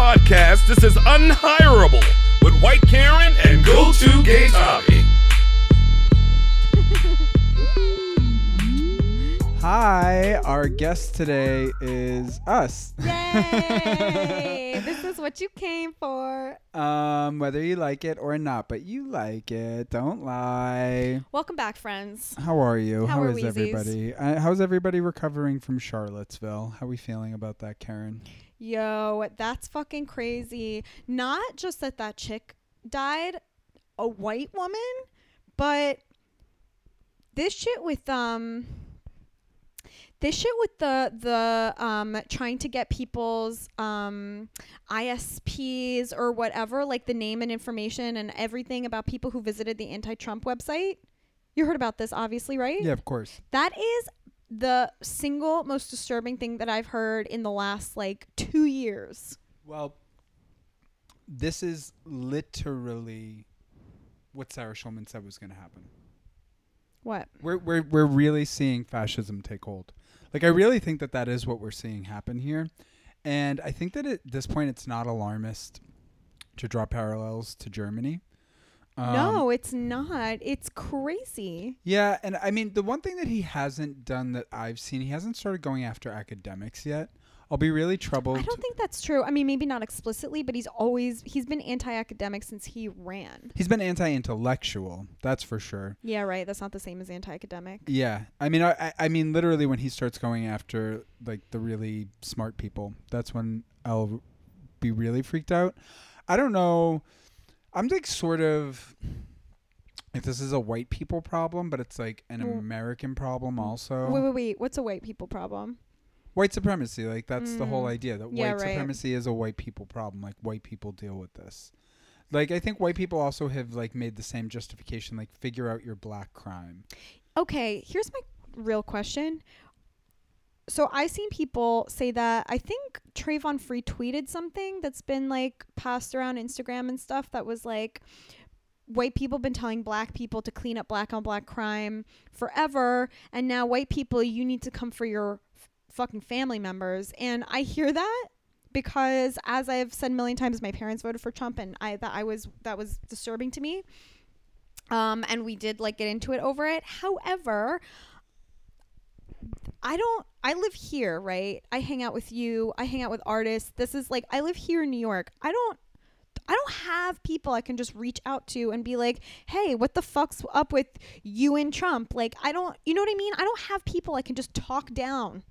podcast. This is Unhireable with White Keren and Go To Gay Tommy. Hi, our guest today is us. Yay! this is what you came for. Um, whether you like it or not, but you like it. Don't lie. Welcome back, friends. How are you? How are is weezies? everybody? Uh, how's everybody recovering from Charlottesville? How are we feeling about that, Keren? Yo, that's fucking crazy. Not just that that chick died, a white woman, but this shit with um this shit with the the um trying to get people's um ISPs or whatever like the name and information and everything about people who visited the anti-Trump website. You heard about this obviously, right? Yeah, of course. That is the single most disturbing thing that I've heard in the last like 2 years. Well, this is literally what Sarah Schulman said was going to happen. What? We're we're we're really seeing fascism take hold. Like I really think that that is what we're seeing happen here, and I think that at this point it's not alarmist to draw parallels to Germany. Um, no, it's not. It's crazy. Yeah, and I mean the one thing that he hasn't done that I've seen, he hasn't started going after academics yet. I'll be really troubled. I don't think that's true. I mean, maybe not explicitly, but he's always he's been anti-academic since he ran. He's been anti-intellectual, that's for sure. Yeah, right. That's not the same as anti-academic. Yeah, I mean, I, I- I mean, literally, when he starts going after like the really smart people, that's when I'll be really freaked out. I don't know. I'm like sort of if this is a white people problem, but it's like an Mm. American problem also. Wait, wait, wait. What's a white people problem? White supremacy, like that's the whole Mm. idea that Yeah, white right. supremacy is a white people problem. Like white people deal with this. Like I think white people also have like made the same justification, like figure out your black crime. Okay, here's my real question. So I've seen people say that I think Trayvon Free tweeted something that's been like passed around Instagram and stuff that was like white people been telling black people to clean up black on black crime forever and now white people you need to come for your f- fucking family members and I hear that because as I've said a million times my parents voted for Trump and I that I was that was disturbing to me um, and we did like get into it over it. However, I don't. I live here, right? I hang out with you. I hang out with artists. This is like I live here in New York. I don't. I don't have people I can just reach out to and be like, "Hey, what the fuck's up with you and Trump?" Like, I don't. You know what I mean? I don't have people I can just talk down.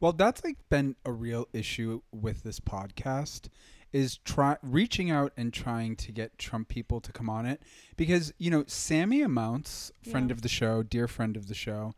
Well, that's like been a real issue with this podcast is try reaching out and trying to get Trump people to come on it because you know Sammy Amounts, friend Yeah. of the show, dear friend of the show.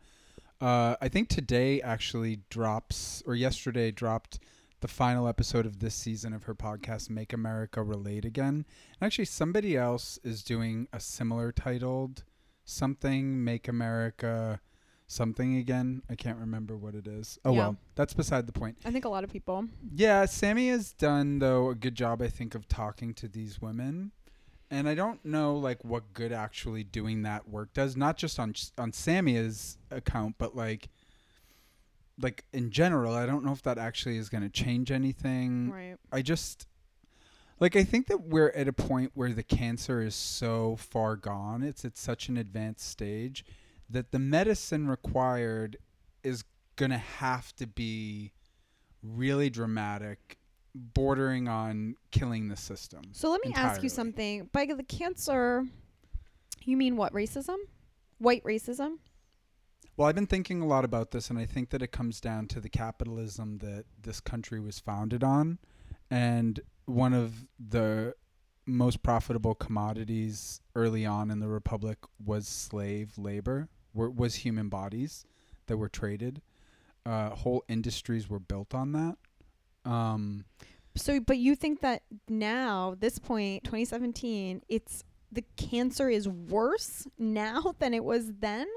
Uh, I think today actually drops or yesterday dropped the final episode of this season of her podcast, Make America Relate Again. And actually, somebody else is doing a similar titled something Make America something again. I can't remember what it is. Oh Yeah. well, that's beside the point. I think a lot of people. Yeah, Sammy has done though a good job, I think, of talking to these women, and I don't know like what good actually doing that work does. Not just on on Sammy's account, but like like in general. I don't know if that actually is going to change anything. Right. I just like I think that we're at a point where the cancer is so far gone. It's at such an advanced stage that the medicine required is going to have to be really dramatic, bordering on killing the system. So let me ask you something. By the cancer, you mean what? Racism? White racism? Well, I've been thinking a lot about this, and I think that it comes down to the capitalism that this country was founded on. And one of the most profitable commodities early on in the Republic was slave labor, were, was human bodies that were traded. Uh, whole industries were built on that. Um, So, but you think that now, this point, 2017, it's the cancer is worse now than it was then?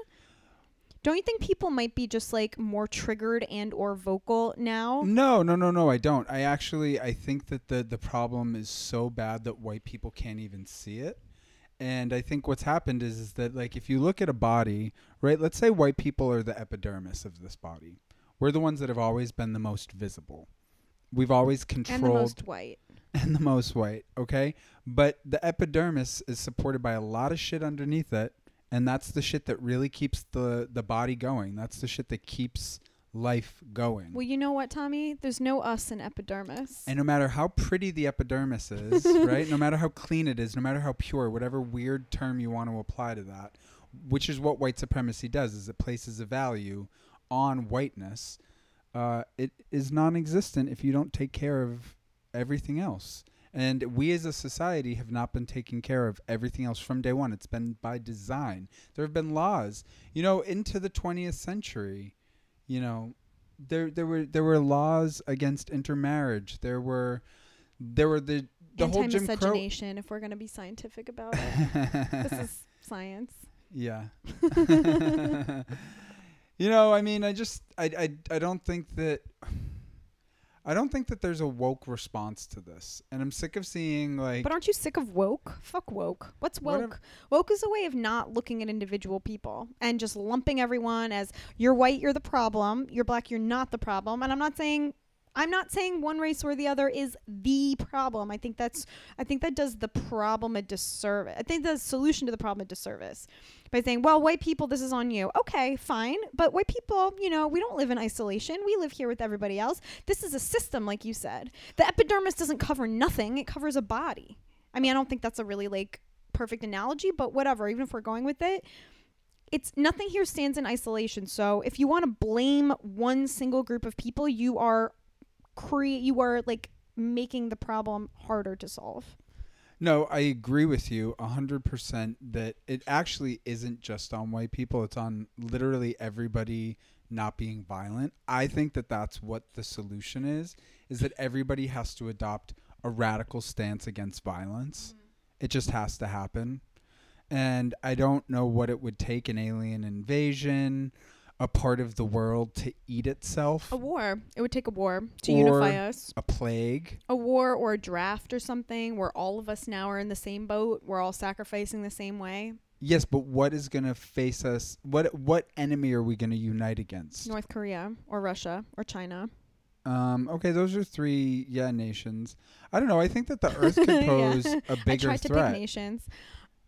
Don't you think people might be just like more triggered and or vocal now? No, no, no, no. I don't. I actually I think that the the problem is so bad that white people can't even see it. And I think what's happened is is that like if you look at a body, right? Let's say white people are the epidermis of this body. We're the ones that have always been the most visible. We've always controlled. And the most white. and the most white, okay? But the epidermis is supported by a lot of shit underneath it, and that's the shit that really keeps the the body going. That's the shit that keeps life going. Well, you know what, Tommy? There's no us in epidermis. And no matter how pretty the epidermis is, right? No matter how clean it is, no matter how pure, whatever weird term you want to apply to that, which is what white supremacy does, is it places a value on whiteness. Uh, it is non-existent if you don't take care of everything else. And we as a society have not been taking care of everything else from day one. It's been by design. There have been laws, you know, into the 20th century. You know, there there were there were laws against intermarriage. There were there were the the whole Jim Crow. If we're gonna be scientific about it. this is science. Yeah. you know, I mean, I just I I I don't think that I don't think that there's a woke response to this. And I'm sick of seeing like But aren't you sick of woke? Fuck woke. What's woke? Whatever. Woke is a way of not looking at individual people and just lumping everyone as you're white, you're the problem, you're black, you're not the problem. And I'm not saying I'm not saying one race or the other is the problem. I think that's I think that does the problem a disservice. I think the solution to the problem a disservice by saying, "Well, white people, this is on you." Okay, fine, but white people, you know, we don't live in isolation. We live here with everybody else. This is a system, like you said. The epidermis doesn't cover nothing; it covers a body. I mean, I don't think that's a really like perfect analogy, but whatever. Even if we're going with it, it's nothing here stands in isolation. So if you want to blame one single group of people, you are create you are like making the problem harder to solve. No, I agree with you 100% that it actually isn't just on white people. It's on literally everybody not being violent. I think that that's what the solution is is that everybody has to adopt a radical stance against violence. Mm-hmm. It just has to happen. And I don't know what it would take an alien invasion, a part of the world to eat itself, A war. It would take a war to unify us. a plague. A war or a draft or something where all of us now are in the same boat. We're all sacrificing the same way. Yes, but what is going to face us? What what enemy are we going to unite against? North Korea or Russia or China. Um, okay, those are three yeah nations. I don't know. I think that the Earth could Yeah. pose a I bigger tried to threat. pick nations.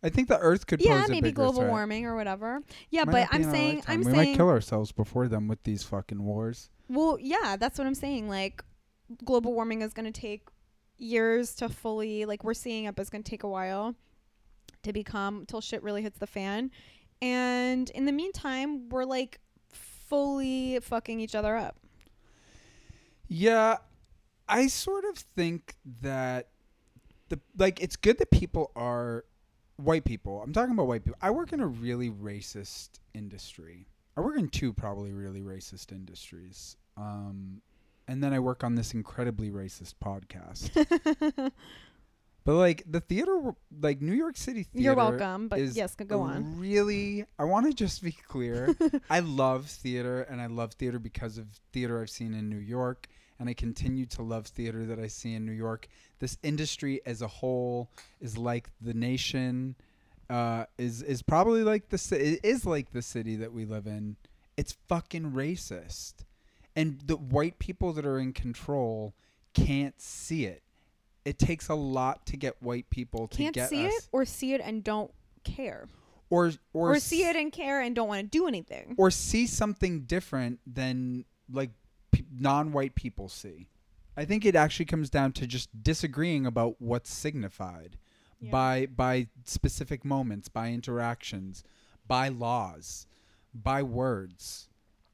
I think the Earth could Yeah, pose a threat. Yeah, maybe global threat. warming or whatever. Yeah, Might but I'm saying. I'm we saying might kill ourselves before them with these fucking wars. Well, yeah, that's what I'm saying. Like, global warming is going to take years to fully, like, we're seeing it, but it's going to take a while to become till shit really hits the fan. And in the meantime, we're like fully fucking each other up. Yeah, I sort of think that the like it's good that people are white people. I'm talking about white people. I work in a really racist industry. I work in two probably really racist industries. Um, and then I work on this incredibly racist podcast. but like the theater, like New York City theater, You're welcome, but yes, go on. Really, I want to just be clear. I love theater, and I love theater because of theater I've seen in New York, and I continue to love theater that I see in New York. This industry as a whole is like the nation, uh, is is probably like the ci- it is like the city that we live in. It's fucking racist, and the white people that are in control can't see it. It takes a lot to get white people to Can't get see us, it or see it and don't care. or or, Or, see it and care and don't want to do anything. or see something different than like p- non-white people see. I think it actually comes down to just disagreeing about what's signified Yeah. by by specific moments, by interactions, by laws, by words.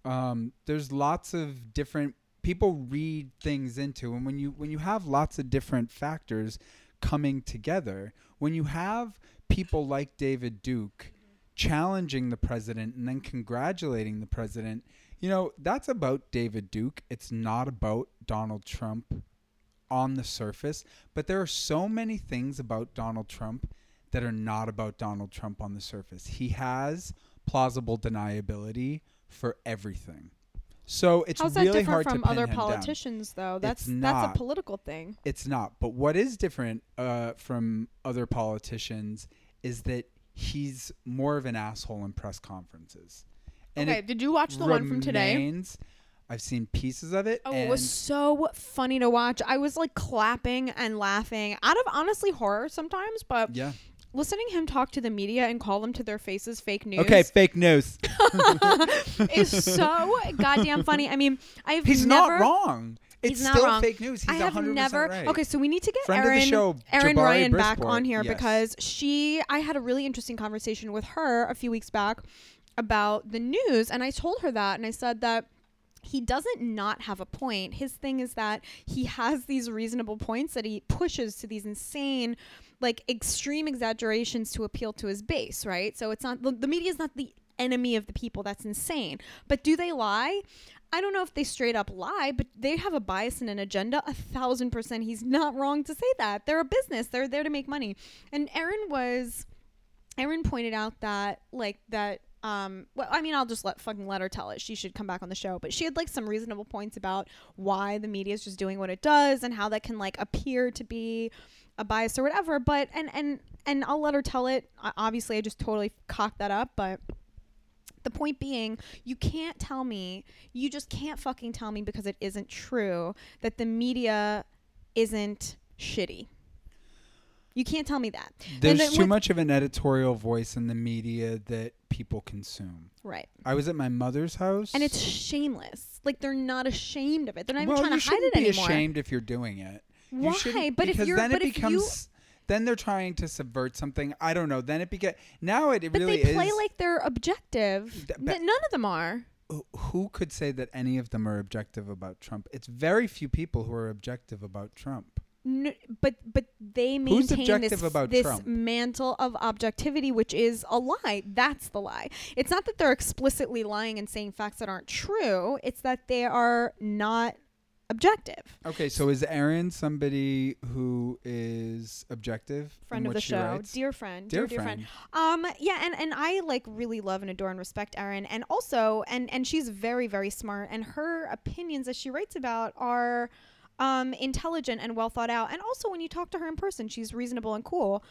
Um, there's lots of different people read things into, and when you when you have lots of different factors coming together, when you have people like David Duke challenging the president and then congratulating the president, you know, that's about David Duke. It's not about Donald Trump on the surface, but there are so many things about Donald Trump that are not about Donald Trump on the surface. He has plausible deniability for everything. So it's How's that really different hard to from other him down. politicians, though? That's that's a political thing. It's not. But what is different uh, from other politicians is that he's more of an asshole in press conferences. Okay, did you watch the one from today? remains- I've seen pieces of it. Oh, and it was so funny to watch. I was like clapping and laughing out of honestly horror sometimes, but yeah. listening him talk to the media and call them to their faces fake news Okay, fake news. is so goddamn funny. I mean, I've He's never, not wrong. It's He's not still wrong. fake news. He's I have 100% never. right. Okay, so we need to get Friend of the Erin, show, Erin Jabari Ryan back Brisport. on here Yes. because she. I had a really interesting conversation with her a few weeks back about the news, and I told her that, and I said that he doesn't not have a point. His thing is that he has these reasonable points that he pushes to these insane, like extreme exaggerations to appeal to his base, right? So it's not the, media is not the enemy of the people. That's insane. But do they lie? I don't know if they straight up lie, but they have a bias and an agenda. A thousand percent, he's not wrong to say that. They're a business. They're there to make money. And Erin was, Erin pointed out that like that. Um, well, I mean, I'll just let fucking let her tell it. She should come back on the show. But she had like some reasonable points about why the media is just doing what it does and how that can like appear to be a bias or whatever. But and and and I'll let her tell it. Obviously, I just totally cocked that up, but the point being, you can't tell me, you just can't fucking tell me because it isn't true that the media isn't shitty. You can't tell me that. There's too much of an editorial voice in the media that people consume. Right. I was at my mother's house. And it's shameless. Like they're not ashamed of it. They're not even well, trying you to hide shouldn't be ashamed if you're doing it. Why? shouldn't- But if because you're then but it if you becomes then they're trying to subvert something. I don't know. Then it beget now it, but really they play is like they're objective. Th- but- none of them are. who could say that any of them are objective about Trump? It's very few people who are objective about Trump. N- but but they maintain this, about this Trump? mantle of objectivity, which is a lie. That's the lie. It's not that they're explicitly lying and saying facts that aren't true. It's that they are not objective. Okay, so is Erin somebody who is objective? Friend of the show, writes? dear friend, Dear dear, friend. friend. Um, yeah, and and I like really love and adore and respect Erin, and also and and she's very very smart, and her opinions that she writes about are um intelligent and well thought out, and also when you talk to her in person, she's reasonable and cool.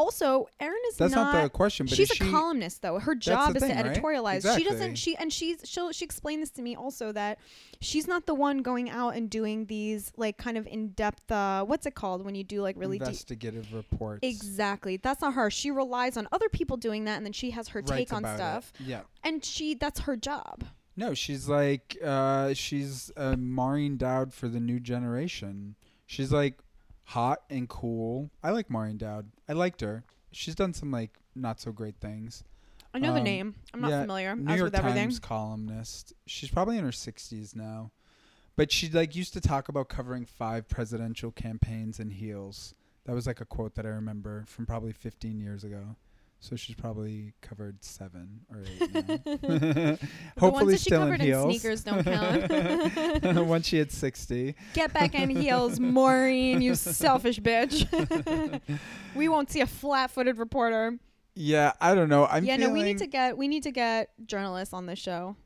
Also, Erin is That's not, the question, but she's a she, columnist though. Her job is thing, to right? editorialize. She doesn't she and she's she'll she explained this to me also that she's not the one going out and doing these like kind of in-depth uh what's it called when you do like really deep investigative reports. Exactly. That's not her. She relies on other people doing that and then she has her writes take on about it. stuff. Yeah. And she that's her job. No, she's like uh she's uh, Maureen Dowd for the new generation. She's like hot and cool. I like Maureen Dowd. I liked her. She's done some like not so great things. I know the Um, name. I'm not yeah, familiar New as York with everything. Times columnist. She's probably in her 60s now. But she like used to talk about covering five presidential campaigns in heels. That was like a quote that I remember from probably 15 years ago. So she's probably covered 7 or 8 now. the Hopefully ones that she still covered in in, heels. sneakers don't count. Once she hit 60. Get back in heels, Maureen, you selfish bitch. we won't see a flat-footed reporter. Yeah, I don't know. I'm yeah, no, we need to get we need to get journalists on this show.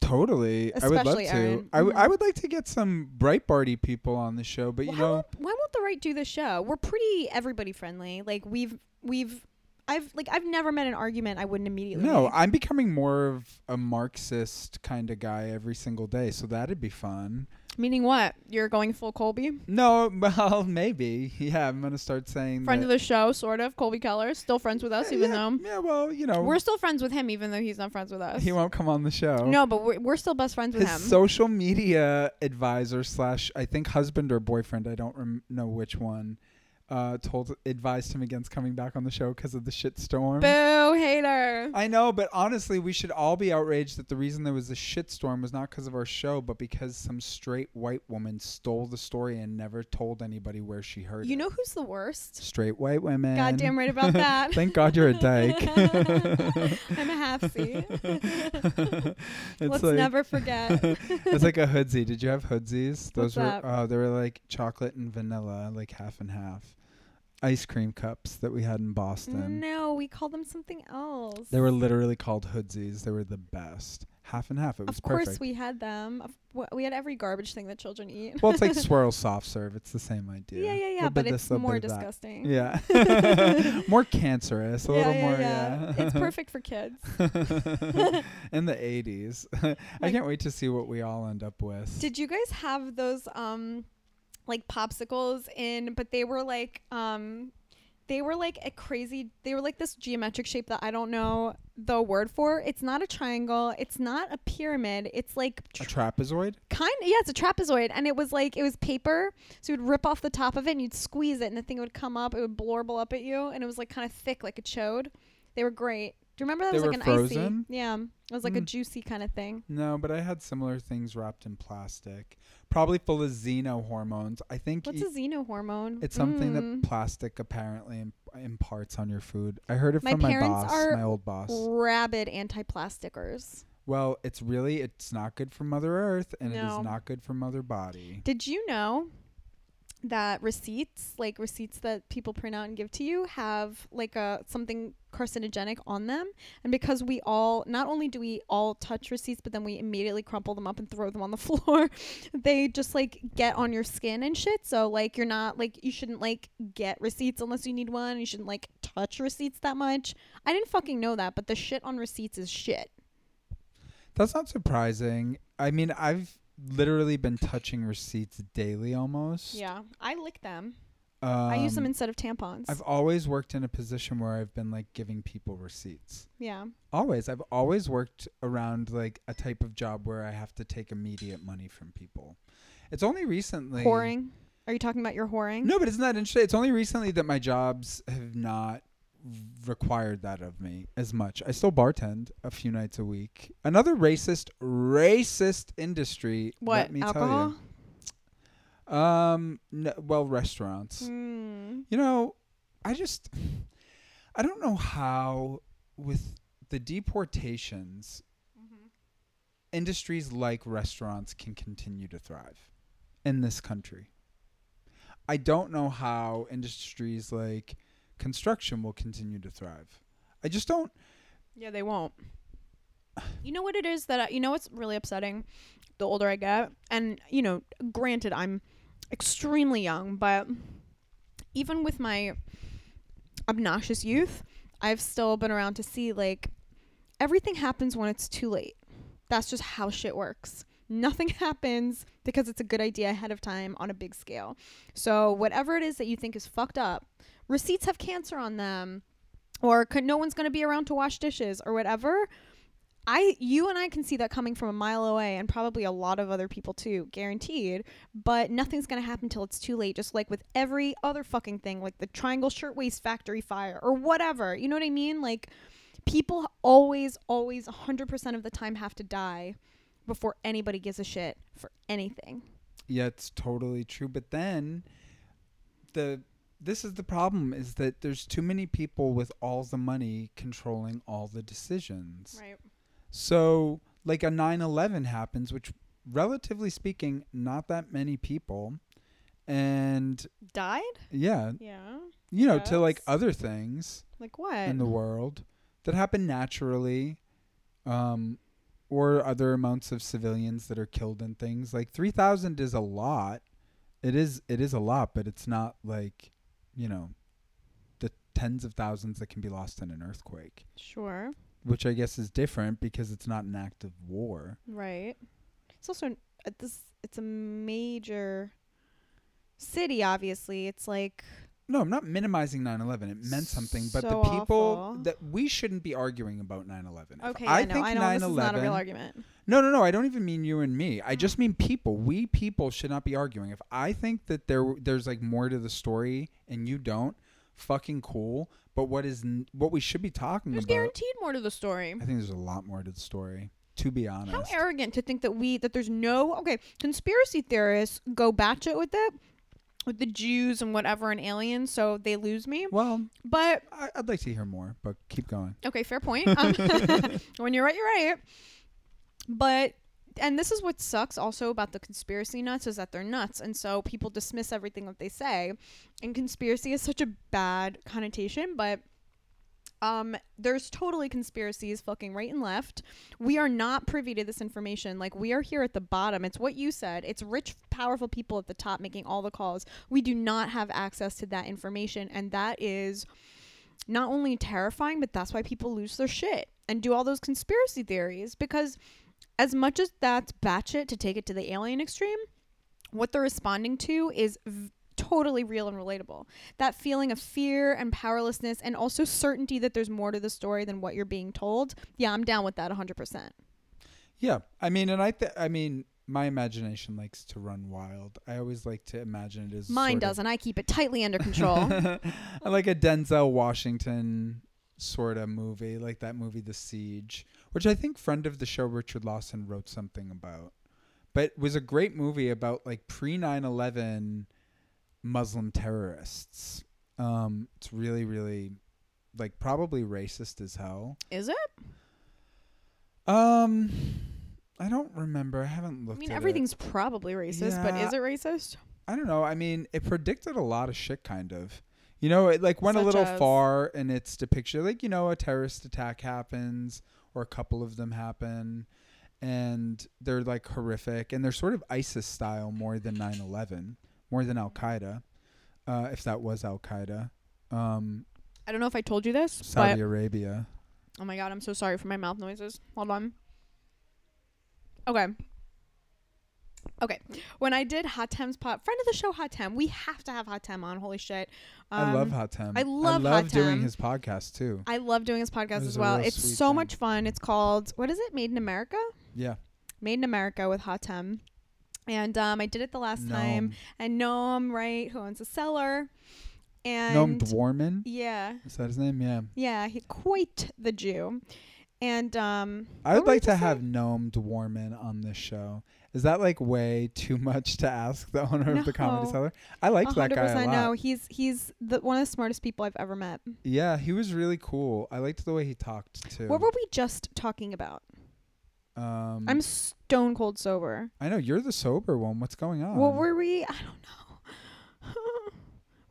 Totally. I would love Especially to. I, w- I mm-hmm. would like to get some Breitbarty people on the show, but Well, you know, won't, why won't the right do the show? We're pretty everybody friendly. Like we've we've I've like I've never met an argument I wouldn't immediately. no, make. I'm becoming more of a Marxist kind of guy every single day, so that'd be fun. Meaning what? You're going full Colby? No, well, maybe. Yeah, I'm gonna start saying Friend of the show, sort of. Colby Keller, still friends with us, yeah, even yeah, though yeah, well, you know, we're still friends with him, even though he's not friends with us. he won't come on the show. No, but we're, we're still best friends with His him. social media advisor slash I think husband or boyfriend, I don't rem- know which one, uh, told advised him against coming back on the show because of the shitstorm. Boo, hater. I know, but honestly, we should all be outraged that the reason there was a shitstorm was not because of our show, but because some straight white woman stole the story and never told anybody where she heard You it. know who's the worst? straight white women. Goddamn right about that. Thank God you're a dyke. I'm a half C. it's Let's like, never forget. it's like a hoodsie. Did you have hoodsies? Those What's were uh, they were like chocolate and vanilla, like half and half. Ice cream cups that we had in Boston. no, we called them something else. They were literally called hoodsies. They were the best. half and half. It was Of course, perfect. we had them. Of- We had every garbage thing that children eat. well, it's like swirl soft serve. It's the same idea. yeah, yeah, yeah. Little But bit it's little more bit of that. disgusting. Yeah. more cancerous. A yeah, little yeah, more. yeah. Yeah. it's perfect for kids. In the 80s. I Like- can't wait to see what we all end up with. Did you guys have those um like popsicles in but they were like um they were like a crazy they were like this geometric shape that I don't know the word for. It's not a triangle, it's not a pyramid. It's like a trapezoid? kind of yeah, it's a trapezoid and it was like it was paper. So you'd rip off the top of it and you'd squeeze it and the thing would come up, it would blorble up at you and it was like kind of thick like a chode. They were great. Do you remember that They was like an frozen? icy? Yeah. It was like a Mm. juicy kind of thing. No, but I had similar things wrapped in plastic. Probably full of xeno hormones. I think What's e- a xenohormone? it's something Mm. that plastic apparently im- imparts on your food. I heard it My from my boss, my old boss. rabid anti-plasticers. Well, it's really it's not good for Mother Earth and it No. is not good for Mother Body. Did you know that receipts, like receipts that people print out and give to you, have like a something carcinogenic on them? And because we all not only do we all touch receipts, but then we immediately crumple them up and throw them on the floor, they just like get on your skin and shit. So like you're not like you shouldn't like get receipts unless you need one. You shouldn't like touch receipts that much. I didn't fucking know that, but the shit on receipts is shit. That's not surprising. I mean, I've literally been touching receipts daily almost. Yeah, I lick them. Um, I use them instead of tampons. I've always worked in a position where I've been like giving people receipts. yeah. Always. I've always worked around like a type of job where I have to take immediate money from people. It's only recently Whoring. Are you talking about your whoring? No, but it's not interesting. It's only recently that my jobs have not required that of me as much. I still bartend a few nights a week. Another racist, racist industry. What? Let me alcohol? tell you. Um. No, well, restaurants. Mm. You know, I just, I don't know how with the deportations, industries like restaurants can continue to thrive in this country. I don't know how industries like construction will continue to thrive. I just don't. Yeah, they won't. You know what it is that I, you know what's really upsetting? The older I get, and you know, granted, I'm extremely young, but even with my obnoxious youth, I've still been around to see like everything happens when it's too late. That's just how shit works. Nothing happens because it's a good idea ahead of time on a big scale. So whatever it is that you think is fucked up, receipts have cancer on them, or could, no one's going to be around to wash dishes or whatever. I, you and I can see that coming from a mile away, and probably a lot of other people too, guaranteed. But nothing's gonna happen till it's too late. Just like with every other fucking thing, like the Triangle Shirtwaist Factory fire or whatever. You know what I mean? Like people always, always, 100% of the time have to die before anybody gives a shit for anything. Yeah, it's totally true. But then the this is the problem is that there's too many people with all the money controlling all the decisions. Right. So, like a 9/11 happens, which relatively speaking, not that many people and Died? yeah, Yeah. you know, to like other things Like what? in the world that happen naturally um or other amounts of civilians that are killed in things. Like 3000 is a lot. It is it is a lot, but it's not like, you know, the tens of thousands that can be lost in an earthquake, sure. which I guess is different because it's not an act of war. Right. It's also an- uh, this. It's a major city. Obviously, it's like No, I'm not minimizing 9/11. It meant something, but the people awful. that we shouldn't be arguing about 9/11. If okay. I I know. think I know. This is not a real argument. No, no, no. I don't even mean you and me. I just mean people. We people should not be arguing. If I think that there there's like more to the story and you don't, fucking cool. But what is n- what we should be talking There's about? guaranteed more to the story. I think there's a lot more to the story. To be honest, How arrogant to think that we that there's no okay conspiracy theorists go batshit with it with the Jews and whatever and aliens, so they lose me. well, But I, I'd like to hear more, but keep going. Okay, fair point. Um, when you're right, you're right. But and this is what sucks also about the conspiracy nuts is that they're nuts, and so people dismiss everything that they say. And conspiracy is such a bad connotation, but Um, there's totally conspiracies fucking right and left. We are not privy to this information. Like we are here at the bottom. It's what you said. It's rich, powerful people at the top making all the calls. We do not have access to that information, and that is not only terrifying, but that's why people lose their shit and do all those conspiracy theories. Because as much as that's batshit to take it to the alien extreme, what they're responding to is v- totally real and relatable. That feeling of fear and powerlessness, and also certainty that there's more to the story than what you're being told. Yeah, I'm down with that 100%. Yeah, I mean, and I, th- I mean, my imagination likes to run wild. I always like to imagine it as Mine doesn't. I keep it tightly under control. I like a Denzel Washington sort of movie, like that movie The Siege, which I think friend of the show Richard Lawson wrote something about. But was a great movie about like pre 9/11 Muslim terrorists. Um it's really really like probably racist as hell. Is it? Um I don't remember. I haven't looked at it. I mean everything's probably racist, but is it racist? I don't know. I mean, it predicted a lot of shit, kind of. You know, it like went a little as? far in its depiction. Like, you know, a terrorist attack happens, or a couple of them happen, and they're like horrific, and they're sort of ISIS style more than 9 11, more than Al Qaeda, uh, if that was Al Qaeda. Um, I don't know if I told you this, Saudi Arabia. oh my god, I'm so sorry for my mouth noises. Hold on. Okay. Okay. When I did Hatem's pot, friend of the show, Hatem, we have to have Hatem on. Holy shit. I love Um, Hatem. I love I love doing Hatem. his podcast too. I love doing his podcast as well. It's so thing. much fun. It's called what is it? Made in America. Yeah. Made in America with Hatem. And um, I did it the last time. Noam. And Noam, right, who owns a cellar. And Noam Dworman. yeah, Is that his name? Yeah. yeah, he quite the Jew. And um, I would like to just have? Noam Dworman on this show. Is that like way too much to ask the owner of the comedy cellar? I liked that guy a lot. no. He's he's the one of the smartest people I've ever met. Yeah, he was really cool. I liked the way he talked too. What were we just talking about? um, I'm stone cold sober. I know you're the sober one. What's going on? What were we? I don't know.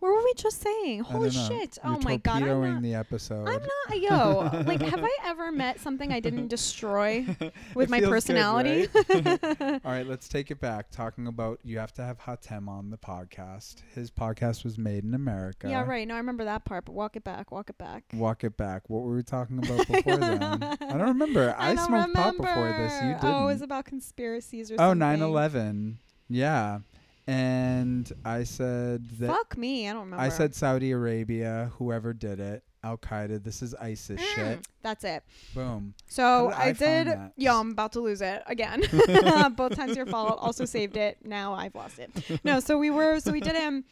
What were we just saying? Holy shit! You're oh my god! I'm not, the episode. I'm not. Yo, like, have I ever met something I didn't destroy with It my feels good, personality? right? All right, let's take it back. Talking about you have to have Hatem on the podcast. His podcast was made in America. yeah, right. No, I remember that part. But walk it back. Walk it back. Walk it back. What were we talking about before then? I don't remember. I, don't smoked pot before this. You didn't. Oh, it was about conspiracies or Oh, something. 9/11. Yeah. And I said that Fuck me. I don't remember. I said Saudi Arabia, whoever did it, Al Qaeda. This is ISIS Mm, shit. That's it. Boom. So How did I, I find did. that? Yo, I'm about to lose it again. Both times your fault. Also saved it. Now I've lost it. No, so we were. So we did him.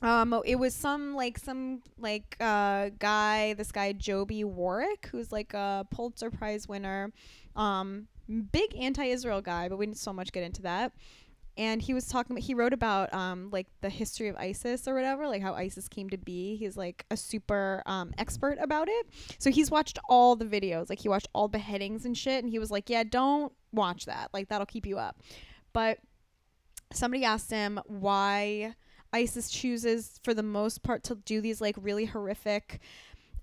Um, it was some like some like uh guy. This guy Joby Warrick, who's like a Pulitzer Prize winner. Um, big anti-Israel guy, but we didn't so much get into that. And he was talking. He wrote about um like the history of ISIS or whatever, like how ISIS came to be. He's like a super um expert about it. So he's watched all the videos. Like he watched all beheadings and shit. And he was like, "Yeah, don't watch that. Like that'll keep you up." But somebody asked him why ISIS chooses, for the most part, to do these like really horrific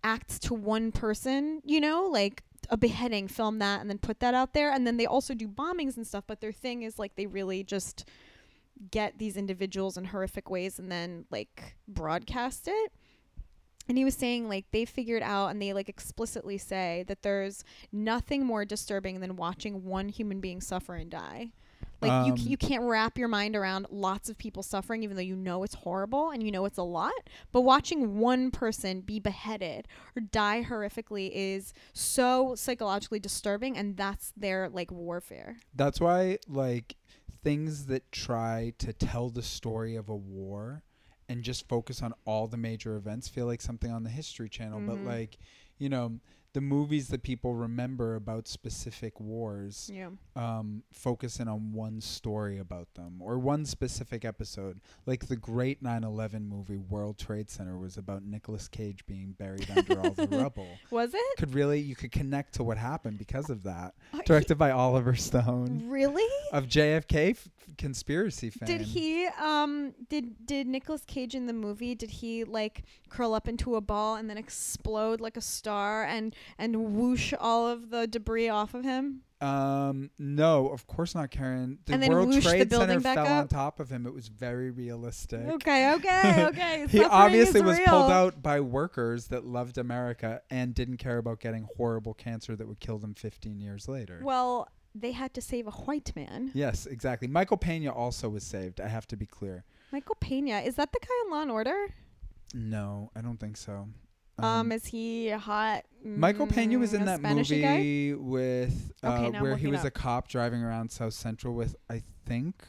acts to one person. You know, like a beheading, film that, and then put that out there. And then they also do bombings and stuff. But their thing is like they really just get these individuals in horrific ways and then like broadcast it. And he was saying like they figured out and they like explicitly say that there's nothing more disturbing than watching one human being suffer and die. Like you Um, c- you can't wrap your mind around lots of people suffering even though you know it's horrible and you know it's a lot, but watching one person be beheaded or die horrifically is so psychologically disturbing and that's their like warfare. That's why like things that try to tell the story of a war and just focus on all the major events feel like something on the history channel but Mhm. like you know the movies that people remember about specific wars Yeah. um, focus in on one story about them or one specific episode. Like the great 9/11 movie World Trade Center was about Nicolas Cage being buried under all the rubble. Was it? Could really you could connect to what happened because of that. Uh, Directed by Oliver Stone Really? of JFK f- conspiracy fame. Did he um did did Nicolas Cage in the movie did he like curl up into a ball and then explode like a star and and whoosh all of the debris off of him? Um, no, of course not, Keren. The And then World whoosh the Trade building Center back fell on up? top of him. It was very realistic. Okay, okay, okay. he Suffering obviously is was real. pulled out by workers that loved America and didn't care about getting horrible cancer that would kill them 15 years later. Well, they had to save a white man. yes, exactly. Michael Pena also was saved. I have to be clear. Michael Pena is that the guy in Law and Order? No, I don't think so. Um, is he hot? Michael Pena was mm, in that Spanish-y guy? movie with uh, Okay, where he was a cop driving around South Central with I think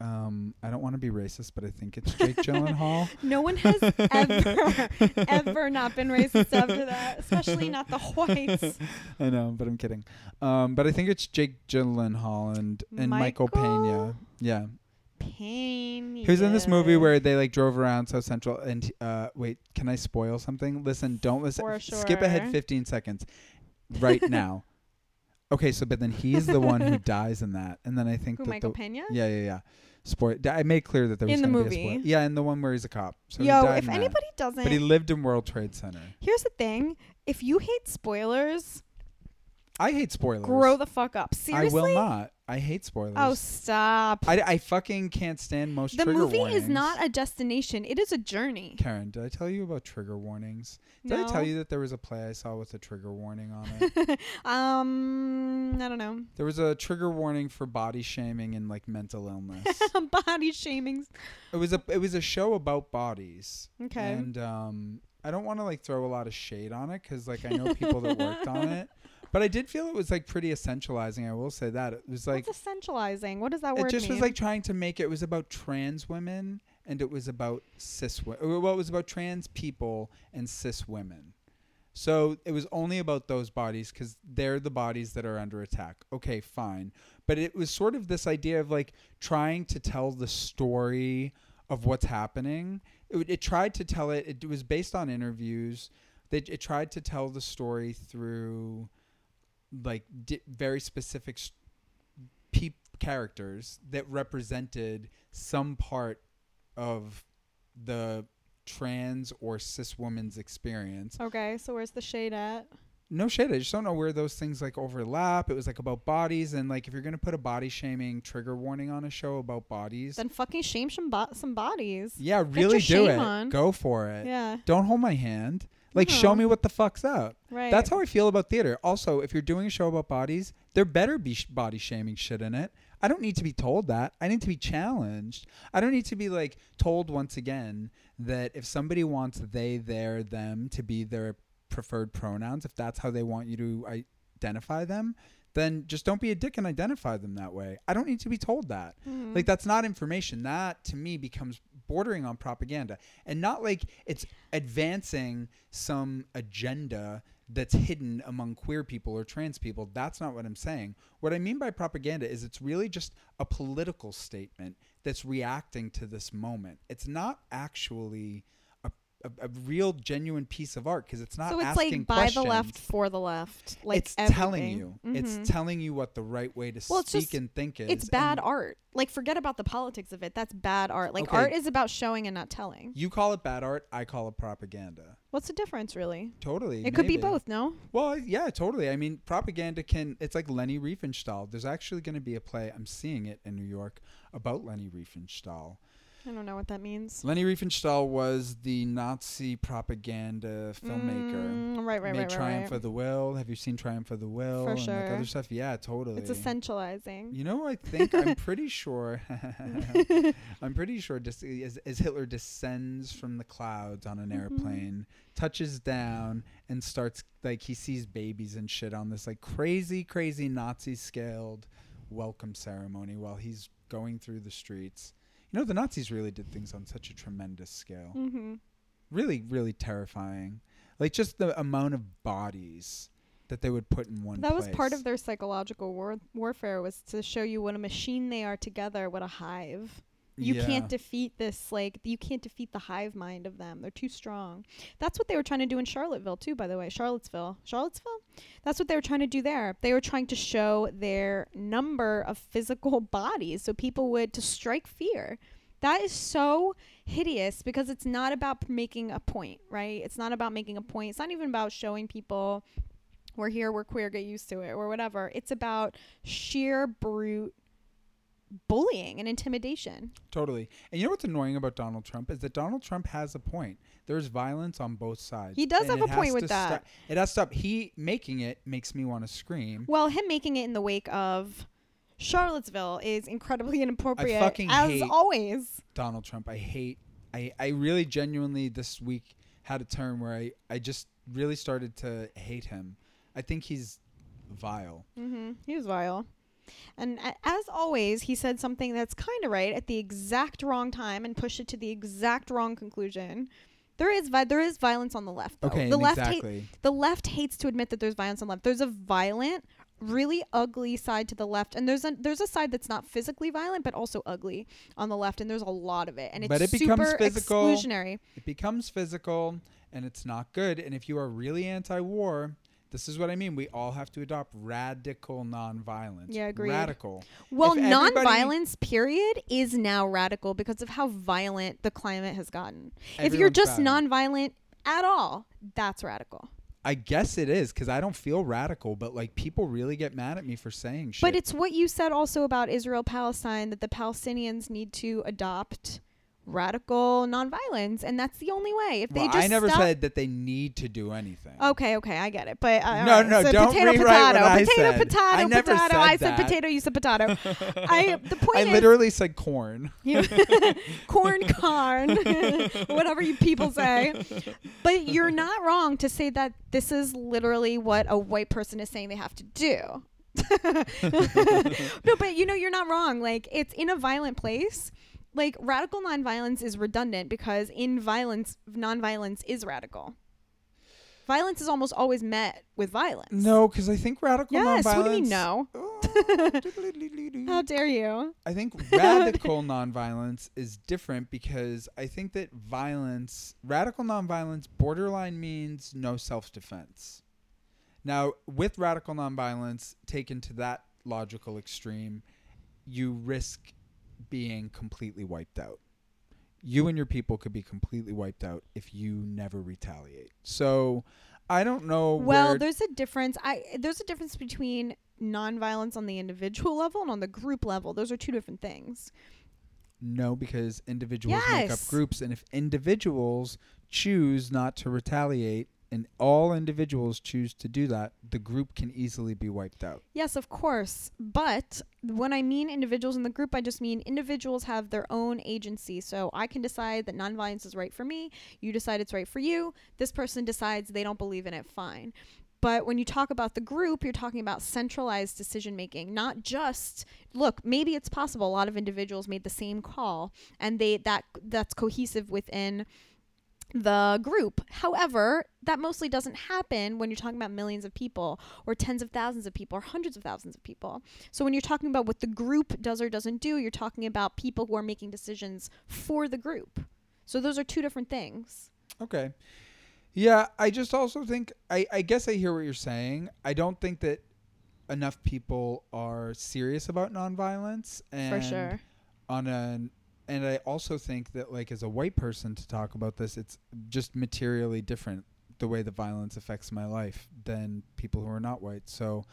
um, I don't want to be racist, but I think it's Jake Gyllenhaal. No one has ever, ever not been racist after that, especially not the whites. I know, but I'm kidding. Um, but I think it's Jake Gyllenhaal and and Michael, Pena. Yeah, Pain. he was in this movie where they like drove around South Central. And uh, wait, can I spoil something? Listen, don't listen. For Skip ahead 15 seconds, right now. Okay, so but then he's the one who dies in that, and then I think Who, that Michael the, Pena? yeah yeah yeah. Spoil. I made clear that there was In the gonna be a spoil- movie. Yeah, in the one where he's a cop. So he Yo, died if in that. anybody doesn't, but he lived in World Trade Center. here's the thing: if you hate spoilers, I hate spoilers. grow the fuck up. Seriously? I will not. I hate spoilers. Oh, stop. I, I fucking can't stand most the movie warnings. is not a destination; it is a journey. Keren, did I tell you about trigger warnings? Did no. I tell you that there was a play I saw with a trigger warning on it? um, I don't know. there was a trigger warning for body shaming and like mental illness. Body shaming. it was a it was a show about bodies. Okay. And um I don't want to like throw a lot of shade on it cuz like I know people that worked on it. But I did feel it was like pretty essentializing. I will say that. It was like What's essentializing? What does that word? Mean? It just mean? was like trying to make it, it was about trans women and it was about cis women. Well, it was about trans people and cis women. So it was only about those bodies because they're the bodies that are under attack. Okay, fine. But it was sort of this idea of like trying to tell the story of what's happening. It, it tried to tell it, it was based on interviews. That it tried to tell the story through like di- very specific s- peop characters that represented some part of the trans or cis woman's experience. okay, so where's the shade at? No shit, I just don't know where those things like overlap. It was like about bodies and like if you're gonna put a body shaming trigger warning on a show about bodies, Then fucking shame some bo- some bodies. yeah, really do it. on. Go for it. Yeah, Don't hold my hand. Like show me what the fuck's up. right. That's how I feel about theater. Also, if you're doing a show about bodies, there better be sh- body shaming shit in it. I don't need to be told that. I need to be challenged. I don't need to be like told once again that if somebody wants they, their, them to be their preferred pronouns, if that's how they want you to identify them, then just don't be a dick and identify them that way. I don't need to be told that. Mhm. Like that's not information. That to me becomes bordering on propaganda. And not like it's advancing some agenda that's hidden among queer people or trans people. That's not what I'm saying. What I mean by propaganda is it's really just a political statement that's reacting to this moment. It's not actually a, a, real genuine piece of art because it's not so it's asking like by questions. the left for the left. Like it's telling everything. you. Mhm. It's telling you what the right way to Well, speak just- and think is. it's bad and- art. Like forget about the politics of it. That's bad art. Like Okay. art is about showing and not telling. You call it bad art. I call it propaganda. What's the difference really? Totally. It could be both, no? Well, yeah, totally. I mean, propaganda can. It's like Leni Riefenstahl. There's actually going to be a play. I'm seeing it in New York about Leni Riefenstahl. I don't know what that means. Leni Riefenstahl was the Nazi propaganda filmmaker. Mm, right, right, Made right, Triumph right. of the Will. Have you seen Triumph of the Will? For and like sure. other stuff. Yeah, totally. It's essentializing. You know, I think I'm pretty sure. I'm pretty sure dis- as, as Hitler descends from the clouds on an Mhm. airplane, touches down, and starts like he sees babies and shit on this like crazy, crazy Nazi scaled welcome ceremony while he's going through the streets. You know, the Nazis really did things on such a tremendous scale. mm-hmm. Really, really terrifying. Like just the amount of bodies that they would put in one. That was part of their psychological war- warfare was to show you what a machine they are together, what a hive. You Yeah. can't defeat this like you can't defeat the hive mind of them. They're too strong. That's what they were trying to do in Charlottesville too, by the way. Charlottesville. Charlottesville? That's what they were trying to do there. They were trying to show their number of physical bodies so people would to strike fear. That is so hideous because it's not about making a point, right? It's not about making a point. It's not even about showing people we're here, we're queer, get used to it, or whatever. It's about sheer brute bullying and intimidation. Totally. And you know what's annoying about Donald Trump is that Donald Trump has a point. There's violence on both sides. He does have a point with that. sto- it has to stop. He making it makes me want to scream. Well, him making it in the wake of Charlottesville is incredibly inappropriate, fucking as hate- always. Donald Trump. I hate. I I really genuinely this week had a turn where I I just really started to hate him. I think he's vile. Mm-hmm. He was vile. And as always, he said something that's kind of right at the exact wrong time and pushed it to the exact wrong conclusion. There is vi- there is violence on the left. Though. Okay, the left hate- exactly. the left hates to admit that there's violence on the left. There's a violent, really ugly side to the left, and there's a there's a side that's not physically violent but also ugly on the left, and there's a lot of it, and it's But it becomes physical. exclusionary. it becomes physical and it's not good. And if you are really anti-war, this is what I mean. We all have to adopt radical nonviolence. Yeah, agreed. Radical. Well, If nonviolence, period, is now radical because of how violent the climate has gotten. if you're just violent. nonviolent at all, that's radical. I guess it is because I don't feel radical, but like people really get mad at me for saying shit. But it's what you said also about Israel Palestine that the Palestinians need to adopt radical nonviolence, and that's the only way. If well, they just I never stop- said that they need to do anything. Okay, okay, I get it. But uh, No, alright, no, so don't potato, rewrite potato, what I potato, said. potato, I never potato. said I said that. potato. You said potato. I the point I is literally said corn. you- corn, corn, whatever you people say. But you're not wrong to say that this is literally what a white person is saying they have to do. no, but you know, you're not wrong. Like, it's in a violent place. Like, radical nonviolence is redundant because in violence, nonviolence is radical. Violence is almost always met with violence. No, because I think radical Yes. nonviolence. What do you mean, no? Oh, How dare you? I think radical nonviolence is different because I think that violence, radical nonviolence, borderline means no self defense. Now, with radical nonviolence taken to that logical extreme, you risk being completely wiped out. You and your people could be completely wiped out if you never retaliate. So, I don't know. Well, where there's a difference. I there's a difference between nonviolence on the individual level and on the group level. Those are two different things. No, because individuals make up groups, and if individuals choose not to retaliate, and all individuals choose to do that, the group can easily be wiped out. Yes, of course. But when I mean individuals in the group, I just mean individuals have their own agency. So I can decide that nonviolence is right for me. You decide it's right for you. This person decides they don't believe in it. Fine. But when you talk about the group, you're talking about centralized decision making, not just look, maybe it's possible a lot of individuals made the same call and they that that's cohesive within the group. However, that mostly doesn't happen when you're talking about millions of people or tens of thousands of people or hundreds of thousands of people. So when you're talking about what the group does or doesn't do, you're talking about people who are making decisions for the group. So those are two different things. Okay. Yeah, I just also think I, I guess I hear what you're saying. I don't think that enough people are serious about nonviolence and for sure. on an and I also think that like as a white person to talk about this, it's just materially different the way the violence affects my life than people who are not white. So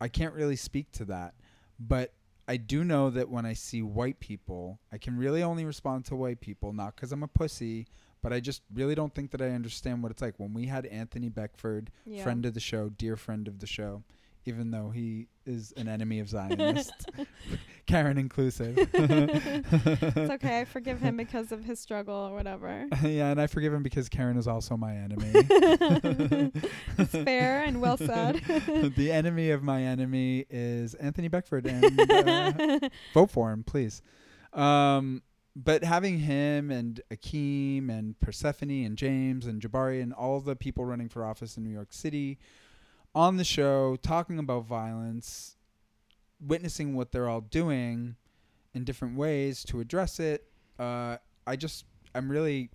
I can't really speak to that. But I do know that when I see white people, I can really only respond to white people, not because I'm a pussy, but I just really don't think that I understand what it's like. When we had Anthony Beckford, Yeah. friend of the show, dear friend of the show, even though he is an enemy of Zionists, Keren inclusive. it's okay. I forgive him because of his struggle or whatever. yeah, and I forgive him because Keren is also my enemy. It's fair and well said. the enemy of my enemy is Anthony Beckford, and uh, vote for him, please. Um, but having him and Akeem and Persephone and James and Jabari and all the people running for office in New York City on the show talking about violence, witnessing what they're all doing in different ways to address it. Uh, I just I'm really